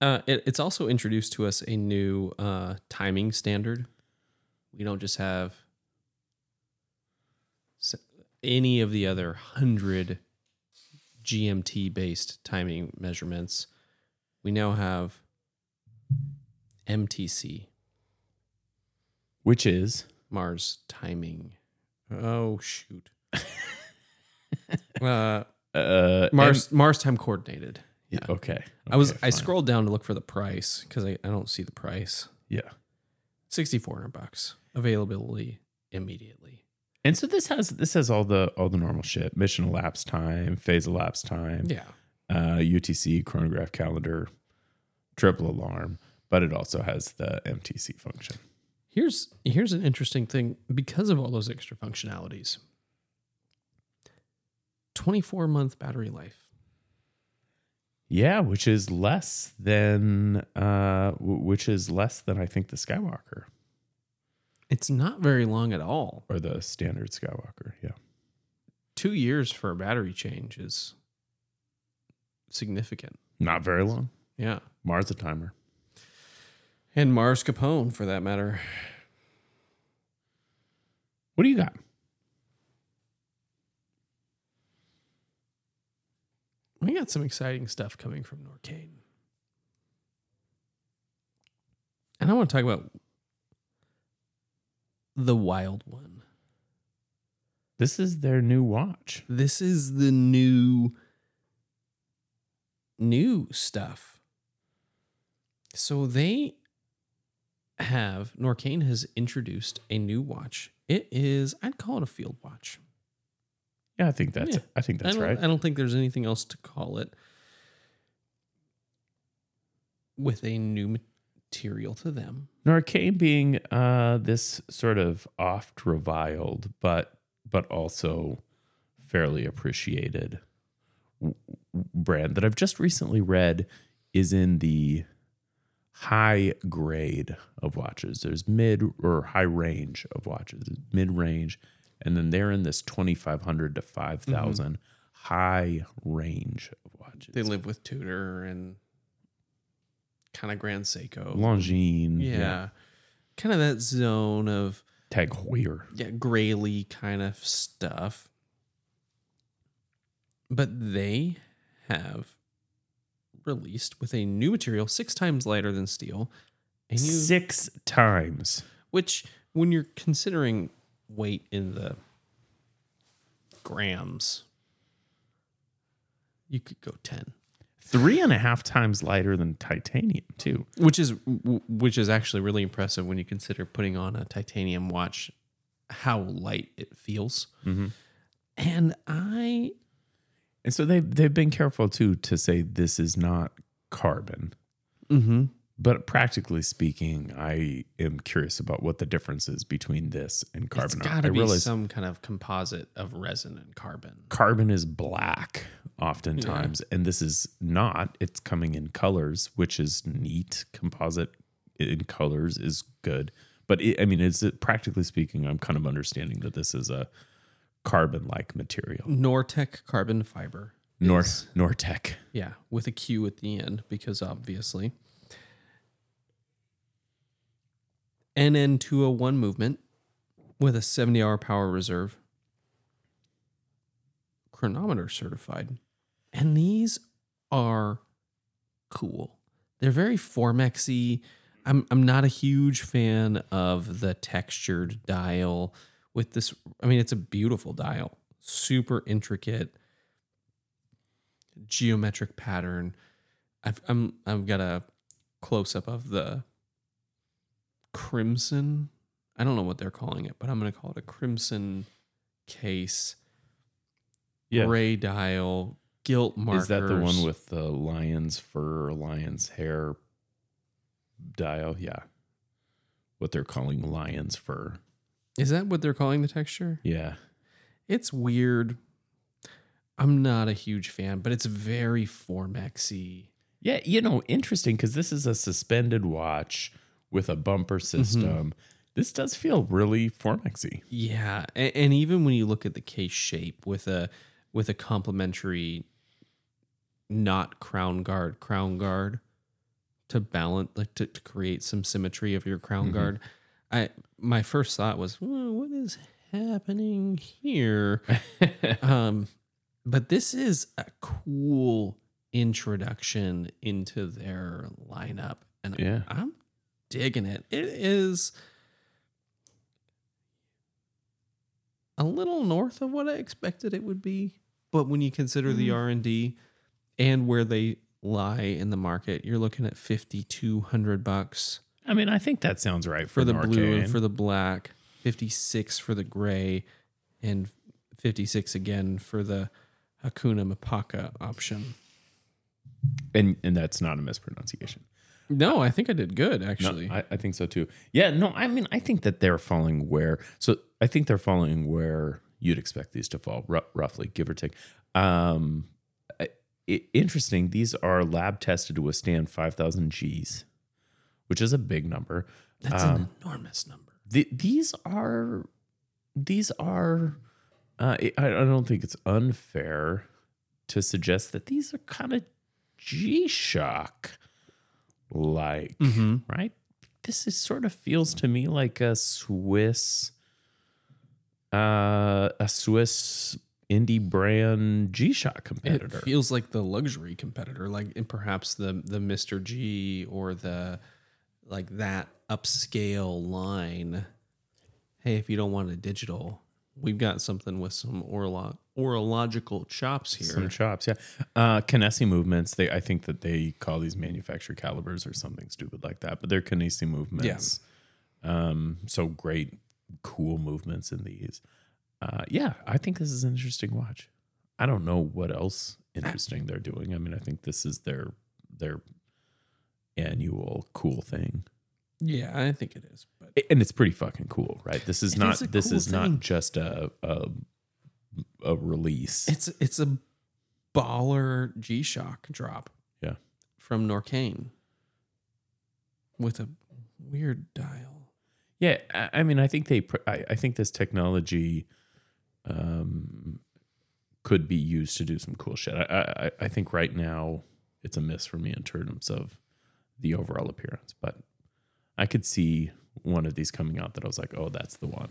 S1: Uh, it. It's also introduced to us a new uh, timing standard. We don't just have any of the other hundred GMT based timing measurements. We now have MTC,
S2: Which is
S1: Mars timing. Oh shoot. uh,
S2: uh,
S1: Mars Mars time coordinated.
S2: Yeah. okay.
S1: I was
S2: okay,
S1: I scrolled down to look for the price because I, I don't see the price.
S2: Yeah.
S1: Sixty four hundred bucks. Availability immediately.
S2: And so this has this has all the all the normal shit: mission elapsed time, phase elapsed time,
S1: Yeah.
S2: uh, UTC chronograph calendar, triple alarm, but it also has the MTC function.
S1: Here's here's an interesting thing because of all those extra functionalities. Twenty four month battery life.
S2: Yeah, which is less than uh, which is less than I think the Skywalker
S1: It's not very long at all.
S2: or the standard Skywalker. Yeah.
S1: Two years for a battery change is significant.
S2: Not very long.
S1: Yeah.
S2: Mars a timer.
S1: And Mars Capone for that matter.
S2: What do you got?
S1: We got some exciting stuff coming from Norqain. And I want to talk about the Wild One.
S2: This is their new watch.
S1: This is the new new stuff. So they have Norqain has introduced a new watch. It is I'd call it a field watch.
S2: Yeah, I think that's
S1: Yeah.
S2: I think that's
S1: I
S2: right.
S1: I don't think there's anything else to call it. With a new material to them.
S2: Norqain being uh, this sort of oft reviled, but but also fairly appreciated brand that I've just recently read is in the high grade of watches. There's mid or high range of watches, mid range, and then they're in this 2500 to 5000 high range of watches.
S1: They live with Tudor and kind of Grand Seiko.
S2: Longines,
S1: yeah. Kind of that zone of
S2: Tag Heuer.
S1: yeah, grayly kind of stuff. But they have released with a new material six times lighter than steel. You,
S2: Six times.
S1: which when you're considering weight in the grams, you could go 10.
S2: Three and a half times lighter than titanium too.
S1: Which is which is actually really impressive when you consider putting on a titanium watch how light it feels. And i
S2: and so they've they've been careful too to say this is not carbon.
S1: Mm-hmm.
S2: But practically speaking i am curious about what the difference is between this and
S1: it's
S2: carbon
S1: got
S2: i
S1: to be some kind of composite of resin and carbon
S2: carbon is black oftentimes and this is not it's coming in colors which is neat composite in colors is good but it, I mean, is it practically speaking? I'm kind of understanding that this is a carbon-like material.
S1: Norteq carbon fiber.
S2: Nor
S1: is-
S2: Norteq.
S1: Yeah, with a Q at the end because obviously. NN201 movement with a 70 hour power reserve. Chronometer certified. And these are cool. They're very Formexy. I'm I'm not a huge fan of the textured dial with this. I mean, it's a beautiful dial, super intricate geometric pattern. I've I'm I've got a close up of the crimson. I don't know what they're calling it, but I'm gonna call it a crimson case,
S2: Yeah.
S1: gray dial, gilt markers.
S2: Is that the one with the lion's fur, lion's hair dial? Yeah. What they're calling lion's fur.
S1: Is that what they're calling the texture?
S2: Yeah.
S1: It's weird. I'm not a huge fan, but it's very Formexy.
S2: Yeah, you know, interesting because this is a suspended watch with a bumper system. This does feel really Formexy.
S1: Yeah, and, and even when you look at the case shape with a with a complementary not crown guard crown guard to balance like to, to create some symmetry of your crown guard. I my first thought was, well, what is happening here? um, but this is a cool introduction into their lineup, and
S2: Yeah.
S1: I'm digging it. It is a little north of what I expected it would be, but when you consider the mm. R and D and where they lie in the market, you're looking at fifty two hundred bucks
S2: I mean, I think that sounds right
S1: for
S2: for,
S1: the blue and for the black, fifty six for the gray, and fifty six again for the Hakuna Mapaka option.
S2: and and that's not a mispronunciation.
S1: No, I think I did good
S2: No,
S1: actually.
S2: I, I think so too. Yeah, no, I mean, I think that they're falling where. So I think they're falling where you'd expect these to fall, ru- roughly, give or take. Um, I- i- interesting. These are lab tested to withstand five thousand Gs, which is a big number.
S1: That's
S2: um,
S1: an enormous number.
S2: the, these are these are uh, I, I don't think it's unfair to suggest that these are kind of G-Shock like,
S1: Mm-hmm.
S2: right? This is sort of feels to me like a Swiss uh a Swiss indie brand G-Shock competitor.
S1: It feels like the luxury competitor, like and perhaps the the Mr. G or the like that upscale line. Hey, if you don't want a digital, we've got something with some orlo- orological chops here.
S2: Some chops, yeah. Uh, Kenissi movements. They, I think that they call these manufactured calibers or something stupid like that, but they're Kenissi movements. Um, so great, cool movements in these. Uh, yeah, I think this is an interesting watch. I don't know what else interesting they're doing. I mean, I think this is their their annual cool thing,
S1: yeah, I think it is. But
S2: and it's pretty fucking cool, right? This is
S1: It
S2: not
S1: is
S2: this
S1: cool
S2: is
S1: thing.
S2: not just a a, a release.
S1: it's it's a baller G Shock drop.
S2: Yeah.
S1: From Norqain with a weird dial.
S2: Yeah, I, I mean, I think they, pr- I, I think this technology, um, could be used to do some cool shit. I, I, I think right now it's a miss for me in terms of the overall appearance, but I could see one of these coming out that I was like, oh, that's the one.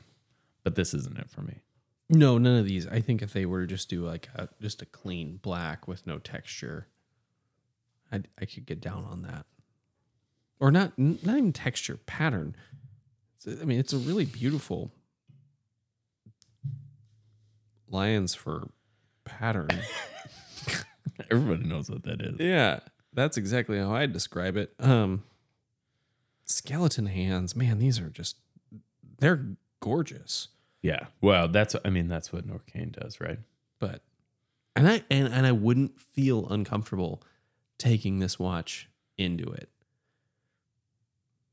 S2: But this isn't it for me.
S1: No, none of these. I think if they were to just do like a just a clean black with no texture, I I could get down on that. Or not not even texture, pattern. It's- I mean, it's a really beautiful lions for pattern.
S2: Everybody knows what that is.
S1: yeah, that's exactly how I describe it. Um skeleton hands, man, these are just they're gorgeous.
S2: Yeah. Well, that's, I mean, that's what Norqain does, right?
S1: but and I and, and I wouldn't feel uncomfortable taking this watch into it.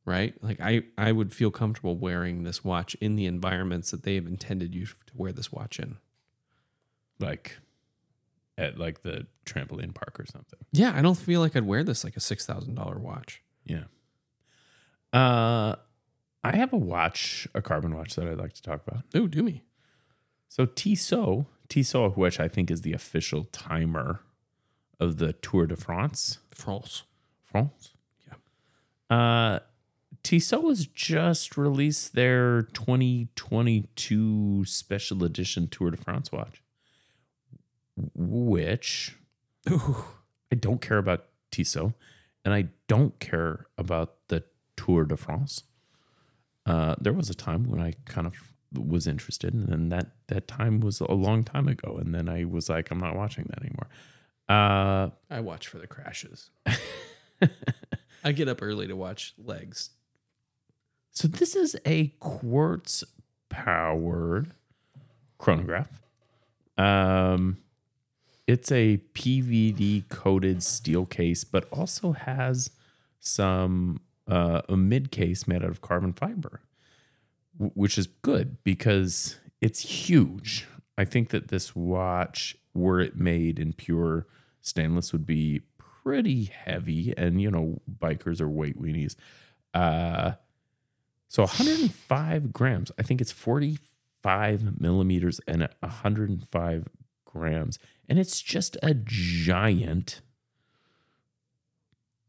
S1: Right? Like I I would feel comfortable wearing this watch in the environments that they have intended you to wear this watch in.
S2: Like at like the trampoline park or something.
S1: Yeah, I don't feel like I'd wear this like a $6,000 watch.
S2: Yeah. Uh I have a watch, a carbon watch that I'd like to talk about.
S1: Oh, do me.
S2: So Tissot, Tissot, which I think is the official timer of the Tour de France.
S1: France.
S2: France. Yeah. Uh, Tissot has just released their 2022 special edition Tour de France watch, which
S1: Ooh.
S2: I don't care about Tissot, and I don't care about the Tour de France. Uh, there was a time when I kind of was interested, and then that that time was a long time ago, and then I was like, I'm not watching that anymore. Uh,
S1: I watch for the crashes. I get up early to watch legs.
S2: so this is a quartz powered chronograph. Um, it's a PVD coated steel case, but also has some uh, a mid case made out of carbon fiber, which is good because it's huge. I think that this watch, were it made in pure stainless, would be pretty heavy, and you know, bikers are weight weenies. Uh, so 105 grams. I think it's 45 millimeters and 105 grams. And it's just a giant,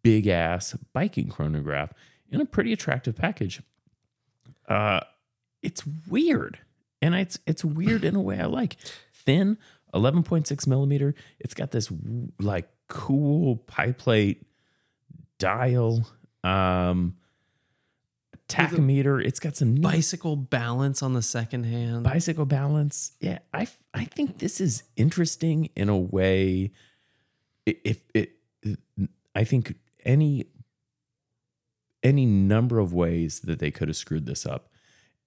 S2: big ass biking chronograph in a pretty attractive package. Uh, it's weird. And it's it's weird in a way I like. Thin, 11.6 millimeter. It's got this like cool pie plate dial. Um tachometer. It's got some neat
S1: Bicycle balance on the second hand.
S2: bicycle balance. Yeah, I I think this is interesting in a way. If it, I think any any number of ways that they could have screwed this up,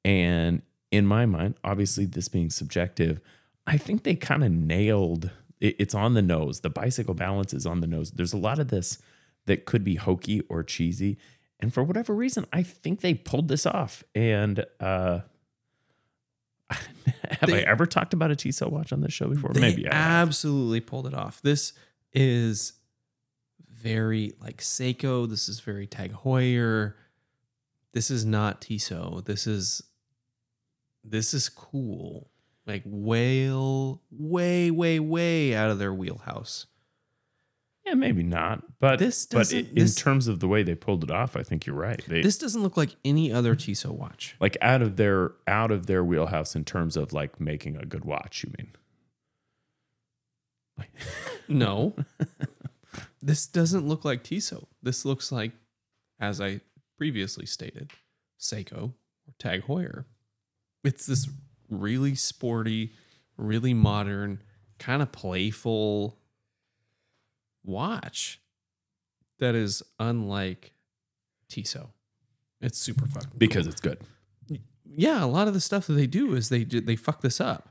S2: and in my mind, obviously this being subjective, I think they kind of nailed. It, it's on the nose. The bicycle balance is on the nose. There's a lot of this that could be hokey or cheesy. And for whatever reason, I think they pulled this off. And uh, have I ever talked about a Tissot watch on this show before?
S1: They
S2: Maybe I
S1: absolutely pulled it off. This is very like Seiko. This is very Tag Heuer. This is not Tissot. This is this is cool. Like whale, way, way, way out of their wheelhouse.
S2: Yeah, maybe not. But
S1: This
S2: but in
S1: this-
S2: terms of the way they pulled it off, I think you're right. They
S1: This doesn't look like any other Tissot watch.
S2: like out of their out of their wheelhouse in terms of like making a good watch. You mean?
S1: No. this doesn't look like Tissot. This looks like, as I previously stated, Seiko or Tag Heuer. It's this really sporty, really modern, kind of playful watch that is unlike Tissot. It's super fucking
S2: Because it's good.
S1: yeah, a lot of the stuff that they do is they they fuck this up.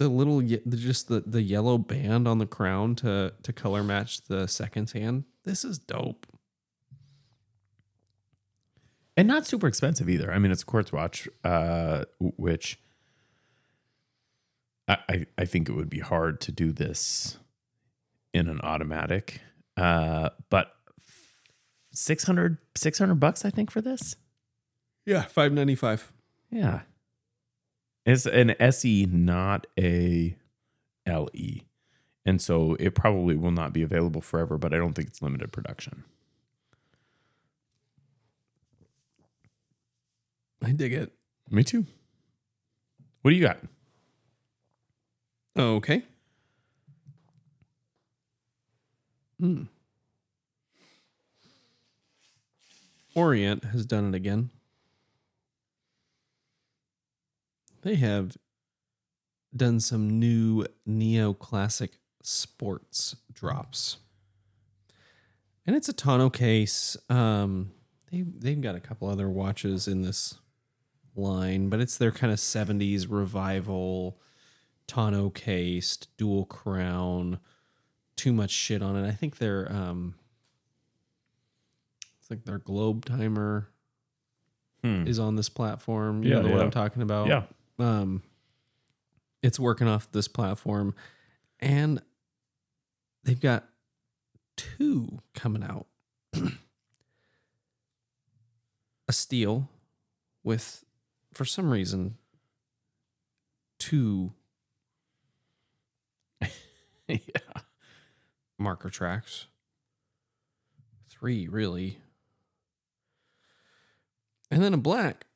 S1: The little the, just the the yellow band on the crown to to color match the second hand. This is dope.
S2: and not super expensive either. I mean, it's a quartz watch, uh, which I, I I think it would be hard to do this in an automatic. Uh, but 600, 600 bucks, I think, for this.
S1: Yeah, five ninety five.
S2: Yeah, it's an SE, not a LE, and so it probably will not be available forever. But I don't think it's limited production.
S1: I dig it.
S2: Me too. What do you got?
S1: Okay. Hmm. Orient has done it again. They have done some new neoclassic sports drops. And it's a tonneau case. Um, they they've got a couple other watches in this line, but it's their kind of 70s revival tonneau cased, dual crown, too much shit on it. I think their um it's like their globe timer
S2: Hmm.
S1: is on this platform. You
S2: Yeah,
S1: know the one
S2: yeah.
S1: I'm talking about.
S2: Yeah.
S1: Um it's working off this platform and they've got two coming out. a steel with, for some reason, two
S2: yeah.
S1: marker tracks. Three, really. And then a black.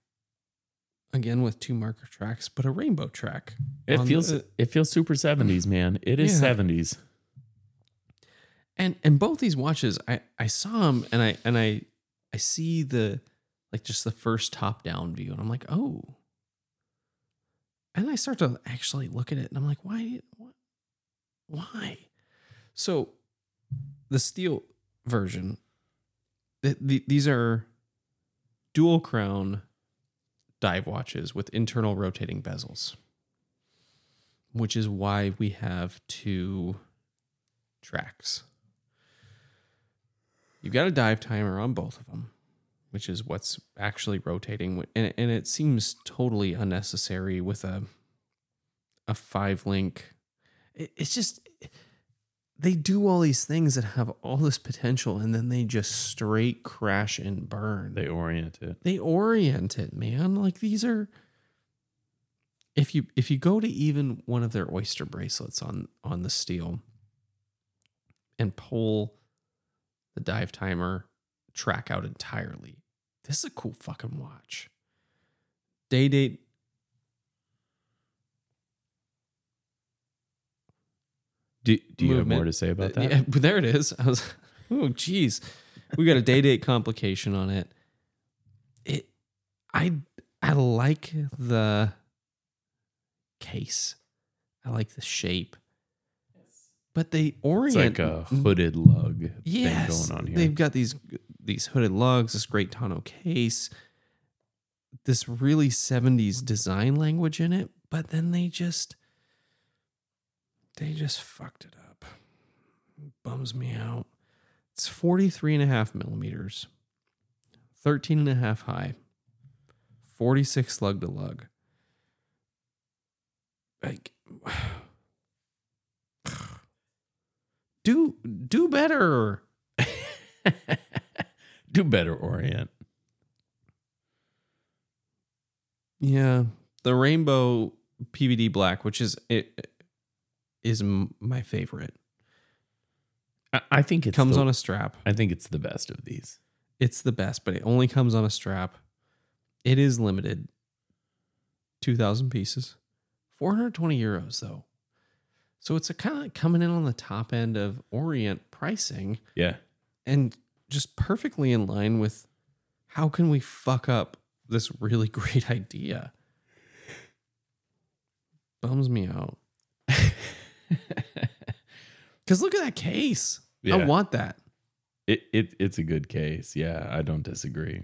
S1: Again with two marker tracks, but a rainbow track.
S2: It feels
S1: the-
S2: it feels super 70s, man. It is
S1: Yeah.
S2: 70s.
S1: and and both these watches i i saw them and i and i i see the like just the first top down view and i'm like oh and i start to actually look at it and i'm like why what why so the steel version th- th- these are dual crown dive watches with internal rotating bezels which is why we have two tracks You've got a dive timer on both of them, which is what's actually rotating, and and it seems totally unnecessary with a a five link. It, it's just they do all these things that have all this potential, and then they just straight crash and burn.
S2: They orient it.
S1: they orient it, man. Like these are. If you if you go to even one of their oyster bracelets on on the steel, and pull the dive timer track out entirely. This is a cool fucking watch. Day date.
S2: Do, do you have more to say about uh, that?
S1: Yeah, but there it is. I was, oh, geez, we got a day date complication on it. It, I, I like the case. I like the shape, but they
S2: It's
S1: orient
S2: like a hooded lug
S1: yes,
S2: thing going on here.
S1: They've got these these hooded lugs, this great tonneau case, this really 70s design language in it, but then they just they just fucked it up. bums me out. It's 43 and a half millimeters, 13 and a half high, 46 lug to lug. Like do do better.
S2: Do better, Orient.
S1: Yeah, the rainbow PVD black, which is it is m- my favorite.
S2: I, I think it
S1: comes
S2: the,
S1: on a strap.
S2: I think it's the best of these.
S1: It's the best, but it only comes on a strap. It is limited. 2000 pieces. 420 euros though. So it's a kind of coming in on the top end of Orient pricing
S2: Yeah.
S1: and just perfectly in line with how can we fuck up this really great idea? Bums me out. Cuz look at that case. I want that.
S2: It, it it's a good case. Yeah, I don't disagree.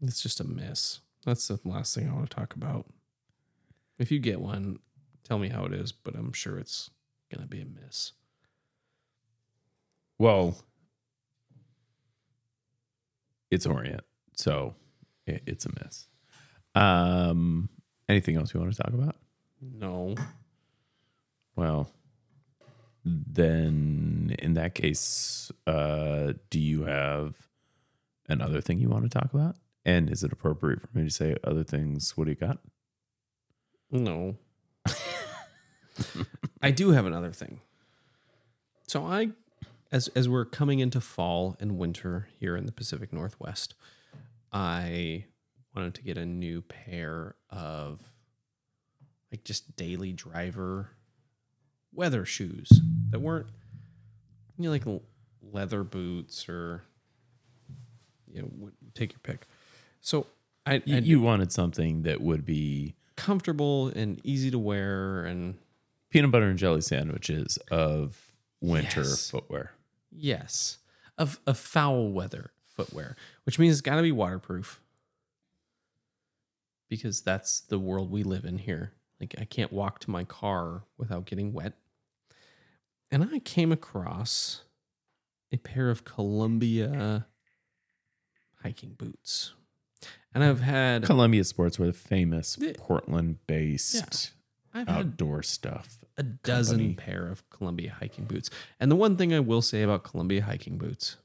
S1: It's just a miss. That's the last thing I want to talk about. If you get one, tell me how it is, but I'm sure it's going to be a miss.
S2: Well, it's Orient, so it, it's a miss. Um, anything else you want to talk about?
S1: No.
S2: Well, then in that case, uh, do you have another thing you want to talk about? And is it appropriate for me to say other things? What do you got?
S1: No. I do have another thing. So I as as we're coming into fall and winter here in the Pacific Northwest, I wanted to get a new pair of like just daily driver weather shoes that weren't you know like leather boots or you know take your pick. So I,
S2: You,
S1: I
S2: you wanted something that would be
S1: comfortable and easy to wear and
S2: peanut butter and jelly sandwiches of winter
S1: Yes.
S2: footwear.
S1: yes of of foul weather footwear which means it's got to be waterproof because that's the world we live in here like i can't walk to my car without getting wet and i came across a pair of columbia hiking boots and i've had
S2: Columbia Sports, Sportswear, famous
S1: Yeah.
S2: Portland-based
S1: had
S2: outdoor stuff.
S1: a dozen
S2: company.
S1: pair of Columbia hiking boots. And the one thing I will say about Columbia hiking boots,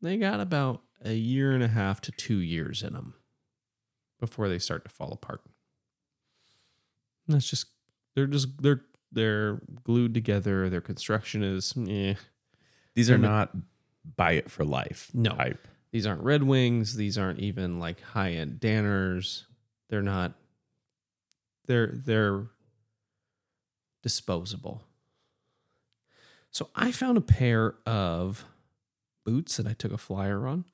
S1: they got about a year and a half to two years in them before they start to fall apart. That's just they're just they're they're glued together. Their construction is eh.
S2: These are
S1: Yeah, but-
S2: not buy it for life
S1: No.
S2: type.
S1: These aren't Red Wings. These aren't even like high end Danners. They're not. They're they're disposable. So I found a pair of boots that I took a flyer on.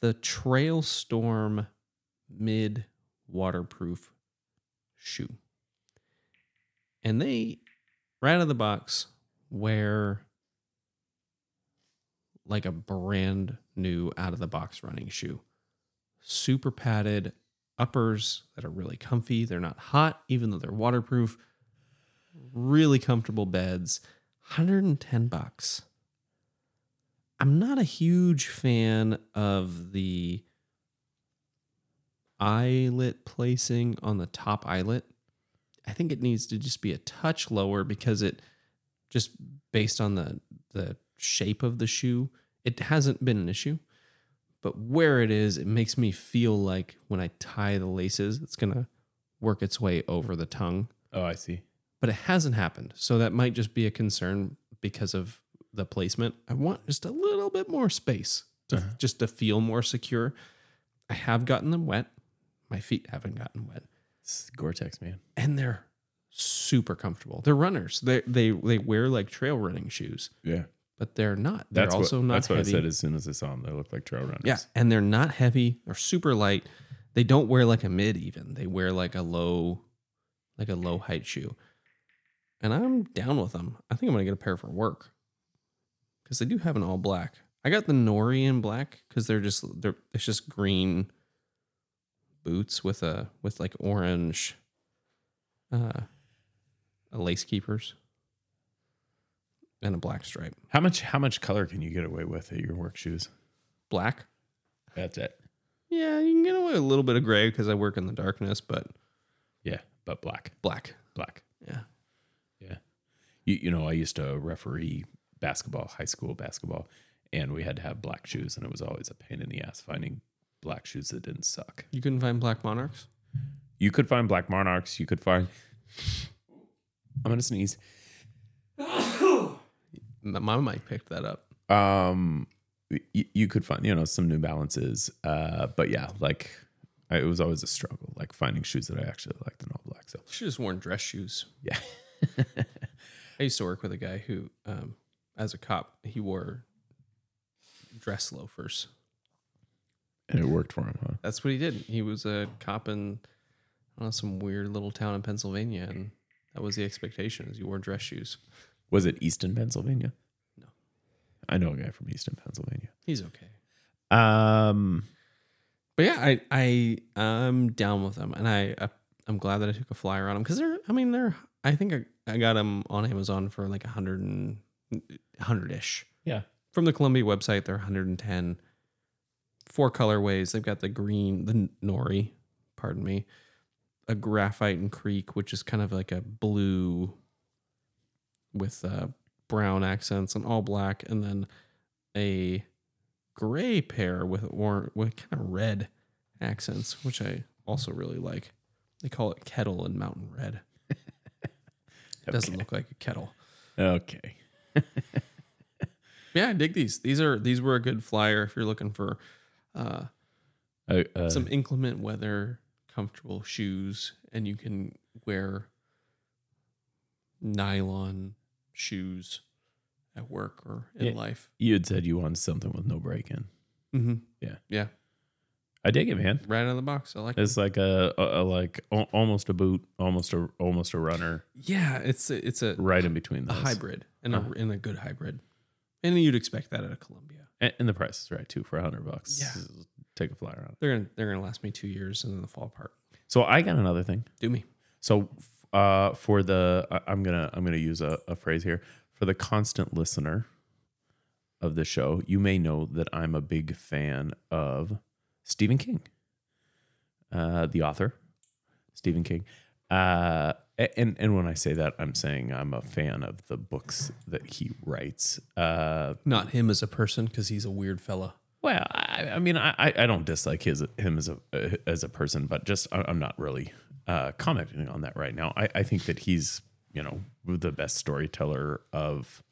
S1: The Trail Storm Mid Waterproof shoe. And they, right out of the box, wear like a brand new out of the box running shoe. Super padded uppers that are really comfy. They're not hot, even though they're waterproof. Really comfortable beds. 110 bucks. I'm not a huge fan of the eyelet placing on the top eyelet. I think it needs to just be a touch lower because it just based on the the shape of the shoe, it hasn't been an issue. But where it is, it makes me feel like when I tie the laces, it's gonna work its way over the tongue.
S2: Oh, I see.
S1: But it hasn't happened. So that might just be a concern because of the placement. I want just a little bit more space to
S2: Uh-huh.
S1: just to feel more secure. I have gotten them wet. My feet haven't gotten wet
S2: It's Gore-Tex, man.
S1: and they're super comfortable. They're runners. They they they wear like trail running shoes,
S2: Yeah.
S1: but they're not. They're
S2: That's
S1: also
S2: what,
S1: not
S2: That's what. I said as soon as I saw them. They look like trail runners.
S1: Yeah, and they're not heavy. They're super light. They don't wear like a mid even. They wear like a low like a low height shoe. And I'm down with them. I think I'm going to get a pair for work. Cuz they do have an all black. I got the Nori in black cuz they're just they're it's just green boots with a with like orange uh lace keepers and a black stripe.
S2: How much how much color can you get away with at your work shoes?
S1: Black
S2: That's it.
S1: Yeah, you can get away with a little bit of gray because I work in the darkness, but
S2: Yeah, but black.
S1: black.
S2: Black.
S1: Yeah.
S2: Yeah. You you know, I used to referee basketball, high school basketball, and we had to have black shoes, and it was always a pain in the ass finding black shoes that didn't suck.
S1: You couldn't find black monarchs?
S2: You could find black monarchs. You could find. I'm gonna sneeze.
S1: My mic picked that up.
S2: Um, you, you could find you know some New Balances, uh, but yeah, like I, it was always a struggle, like finding shoes that I actually liked in all black. So
S1: she just worn dress shoes.
S2: yeah,
S1: I used to work with a guy who, um, as a cop, he wore dress loafers.
S2: And it worked for him, huh?
S1: That's what he did. He was a cop in know, some weird little town in Pennsylvania, and that was the expectation: is you wore dress shoes.
S2: Was it Easton, Pennsylvania?
S1: No.
S2: I know a guy from Easton, Pennsylvania.
S1: He's okay.
S2: Um,
S1: But yeah, I I I'm down with them, and I, I I'm glad that I took a flyer on them because they're. I mean, they're. I think I, I got them on Amazon for like a hundred and hundred ish.
S2: yeah,
S1: From the Columbia website, they're 110. Four colorways. They've got the green, the nori, pardon me, a graphite and creek, which is kind of like a blue with uh, brown accents and all black, and then a gray pair with or with kind of red accents, which I also really like. They call it kettle and mountain red. It doesn't look like a kettle.
S2: okay.
S1: Yeah, I dig these. These are these were a good flyer if you're looking for uh,
S2: Uh, uh,
S1: some inclement weather, comfortable shoes, and you can wear nylon shoes at work or in
S2: Yeah.
S1: life.
S2: you had said you wanted something with no break in.
S1: Mm-hmm.
S2: Yeah.
S1: yeah,
S2: I dig it, man.
S1: right out of the box. I like. it.
S2: It's like a, a, a like al- almost a boot, almost a almost a runner,
S1: Yeah, it's a, it's a,
S2: right in between
S1: a hybrid and
S2: Uh-huh.
S1: a and a good hybrid, and you'd expect that at a Columbia.
S2: And, the price is right too for a hundred bucks.
S1: Yeah.
S2: take a flyer on it.
S1: They're gonna they're gonna last me two years and then they'll fall apart.
S2: So I got another thing.
S1: Do me.
S2: So uh, for the I'm gonna I'm gonna use a, a phrase here for the constant listener of the show. You may know that I'm a big fan of Stephen King, uh, the author, Stephen King. Uh, and and when I say that, I'm saying I'm a fan of the books that he writes. Uh,
S1: Not him as a person because he's a weird fella.
S2: Well, I, I mean, I, I don't dislike his him as a uh, as a person, but just I'm not really uh, commenting on that right now. I, I think that he's you know the best storyteller of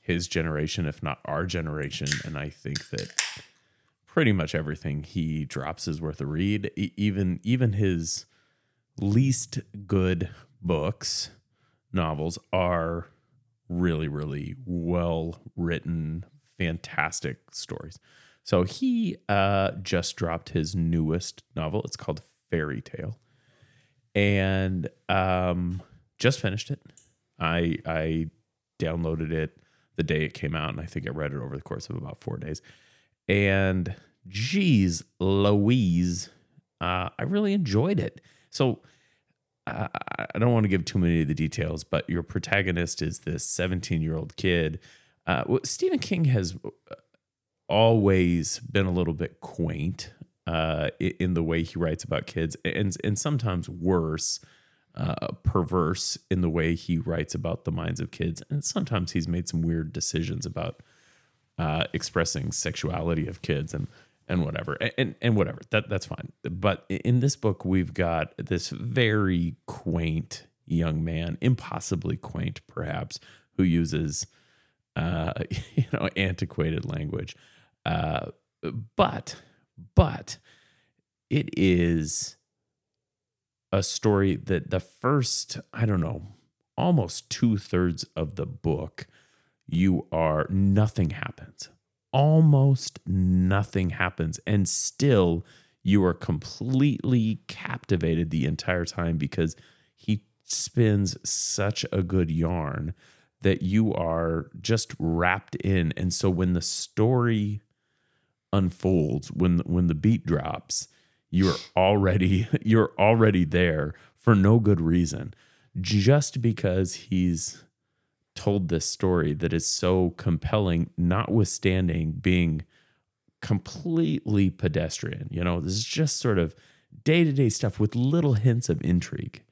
S2: his generation, if not our generation, and I think that pretty much everything he drops is worth a read. E- even even his least good books, novels are really really well written, fantastic stories. So he uh, just dropped his newest novel. It's called Fairy Tale, and um, just finished it. I I downloaded it the day it came out, and I think I read it over the course of about four days. And geez, Louise, uh, I really enjoyed it. So uh, I don't want to give too many of the details, but your protagonist is this 17 year old kid. Uh, well, Stephen King has always been a little bit quaint uh, in the way he writes about kids, and and sometimes worse, uh, perverse in the way he writes about the minds of kids, and sometimes he's made some weird decisions about uh, expressing sexuality of kids and and whatever and, and whatever that that's fine. But in this book, we've got this very quaint young man, impossibly quaint perhaps, who uses uh, you know antiquated language, uh, but but it is a story that the first I don't know almost two thirds of the book you are nothing happens almost nothing happens and still you are completely captivated the entire time because he spins such a good yarn that you are just wrapped in. And so when the story unfolds when when the beat drops you're already you're already there for no good reason. Just because he's told this story that is so compelling notwithstanding being completely pedestrian you know? This is just sort of day-to-day stuff with little hints of intrigue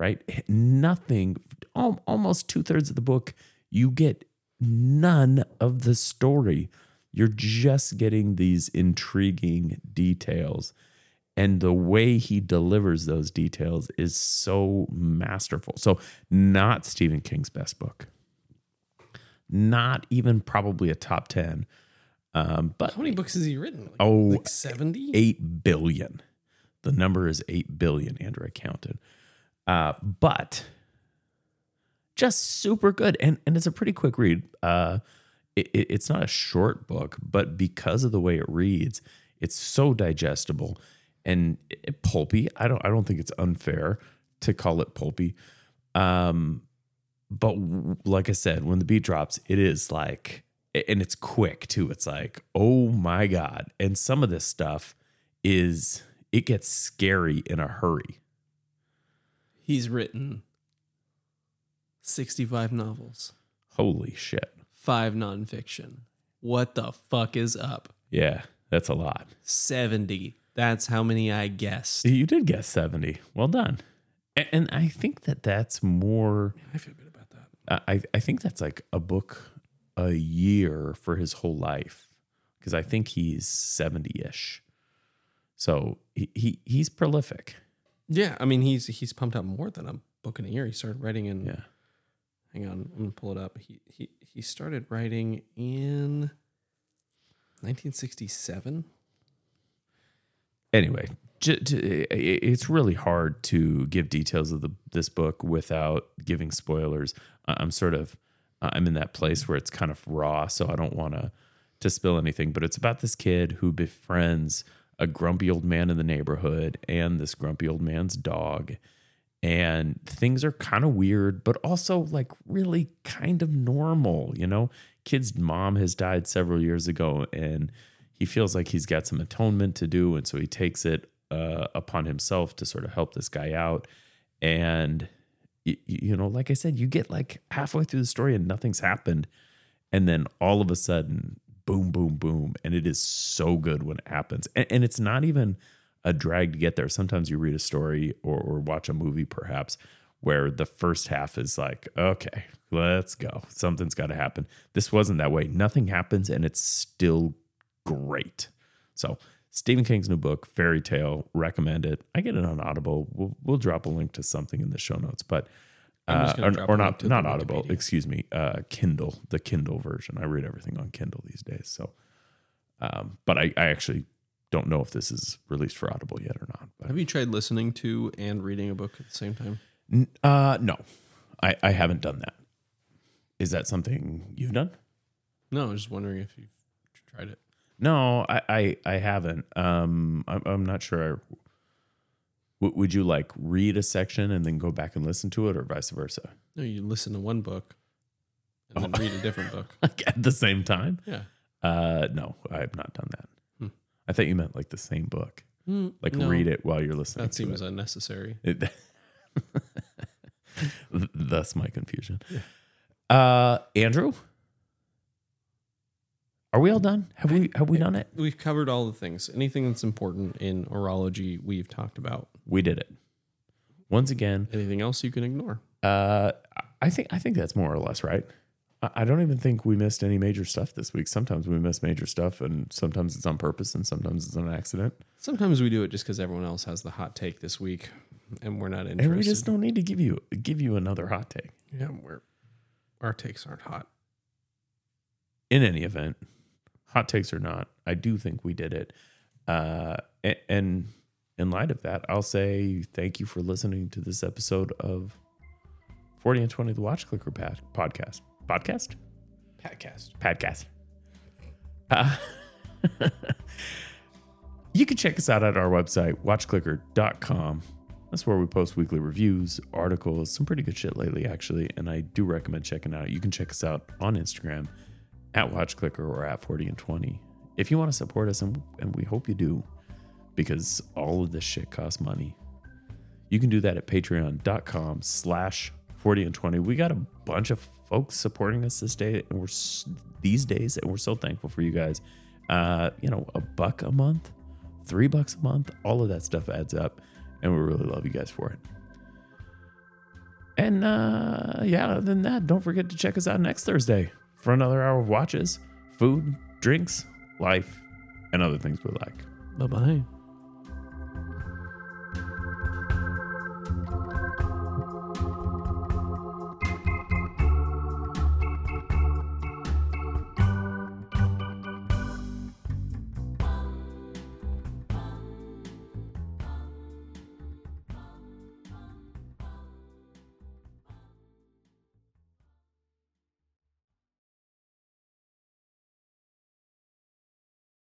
S2: right? Nothing almost two-thirds of the book you get none of the story. You're just getting these intriguing details and the way he delivers those details is so masterful. So not stephen king's best book not even probably a top 10 um, but
S1: How many books has he written? Like,
S2: Oh,
S1: like 70?
S2: 8 billion. The number is 8 billion, Andrew. I counted. Uh, but just super good. And, and it's a pretty quick read. Uh, it, it- it's not a short book, but because of the way it reads, it's so digestible and it- pulpy. I don't, I don't think it's unfair to call it pulpy. Um, but like I said, when the beat drops, it is like, and it's quick too. It's like, oh my God. And some of this stuff is, it gets scary in a hurry.
S1: He's written 65 novels,
S2: Holy shit.
S1: five nonfiction. What the fuck is up?
S2: Yeah, that's a lot.
S1: 70. That's how many I guessed.
S2: You did guess 70. Well done. And I think that that's more,
S1: I feel good.
S2: I, I think that's like a book a year for his whole life because I think he's 70 ish. So he, he he's prolific.
S1: Yeah, I mean he's he's pumped out more than a book in a year. He started writing in
S2: Yeah.
S1: hang on, I'm gonna pull it up. He he he started writing in 1967.
S2: anyway, it's really hard to give details of the this book without giving spoilers. I'm sort of I'm in that place where it's kind of raw, so I don't want to to spill anything. But it's about this kid who befriends a grumpy old man in the neighborhood and this grumpy old man's dog. And things are kind of weird, but also like really kind of normal. You know, kid's mom has died several years ago, and he feels like he's got some atonement to do. And so he takes it uh, upon himself to sort of help this guy out. And, y- y- you know, like I said, you get like halfway through the story and nothing's happened. And then all of a sudden, boom, boom, boom. And it is so good when it happens. And, and it's not even a drag to get there. Sometimes you read a story or, or watch a movie, perhaps, where the first half is like, okay, let's go. Something's got to happen. This wasn't that way. Nothing happens and it's still great. So Stephen King's new book, Fairy Tale, recommend it. I get it on Audible. We'll we'll drop a link to something in the show notes, but uh, or, or not not Audible.
S1: Wikipedia.
S2: Excuse me, uh, Kindle, the Kindle version. I read everything on Kindle these days. So, um, but I, I actually don't know if this is released for Audible yet or not. But
S1: Have you tried listening to and reading a book at the same time?
S2: N- uh, no, I I haven't done that. Is that something you've done?
S1: No, I was just wondering if you've tried it.
S2: No, I I, I haven't. Um, I'm, I'm not sure. W- would you like read a section and then go back and listen to it, or vice versa?
S1: No, you listen to one book and then
S2: Oh.
S1: read a different book.
S2: Like at the same time?
S1: Yeah.
S2: Uh, no, I have not done that.
S1: Hmm.
S2: I thought you meant like the same book,
S1: Mm,
S2: like
S1: no,
S2: read it while you're listening.
S1: That seems
S2: it.
S1: unnecessary.
S2: It, thus my confusion. Uh, Andrew, are we all done? Have we have we done it?
S1: We've covered all the things. Anything that's important in horology, we've talked about.
S2: We did it. Once again,
S1: Anything else you can ignore.
S2: uh, I think I think that's more or less right. I, I don't even think we missed any major stuff this week. Sometimes we miss major stuff, and sometimes it's on purpose, and sometimes it's an accident.
S1: Sometimes we do it just because everyone else has the hot take this week, and we're not interested.
S2: And we just don't need to give you give you another hot take.
S1: yeah, we're our takes aren't hot.
S2: in any event, hot takes or not, I do think we did it. Uh, and in light of that, I'll say thank you for listening to this episode of 40 and 20, the Watch Clicker pad- podcast. Podcast?
S1: Podcast.
S2: Podcast. Uh, you can check us out at our website, watchclicker.com. That's where we post weekly reviews, articles, some pretty good shit lately, actually. And I do recommend checking out. You can check us out on Instagram at Watch Clicker or at 40 and 20. If you want to support us, and, and we hope you do, because all of this shit costs money. You can do that at patreon.com slash 40 and 20. We got a bunch of folks supporting us this day and we're these days, and we're so thankful for you guys. Uh, you know, a buck a month, three bucks a month, all of that stuff adds up, and we really love you guys for it. And uh, yeah, other than that, don't forget to check us out next Thursday for another hour of watches, food, drinks, life, and other things we like.
S1: Bye bye.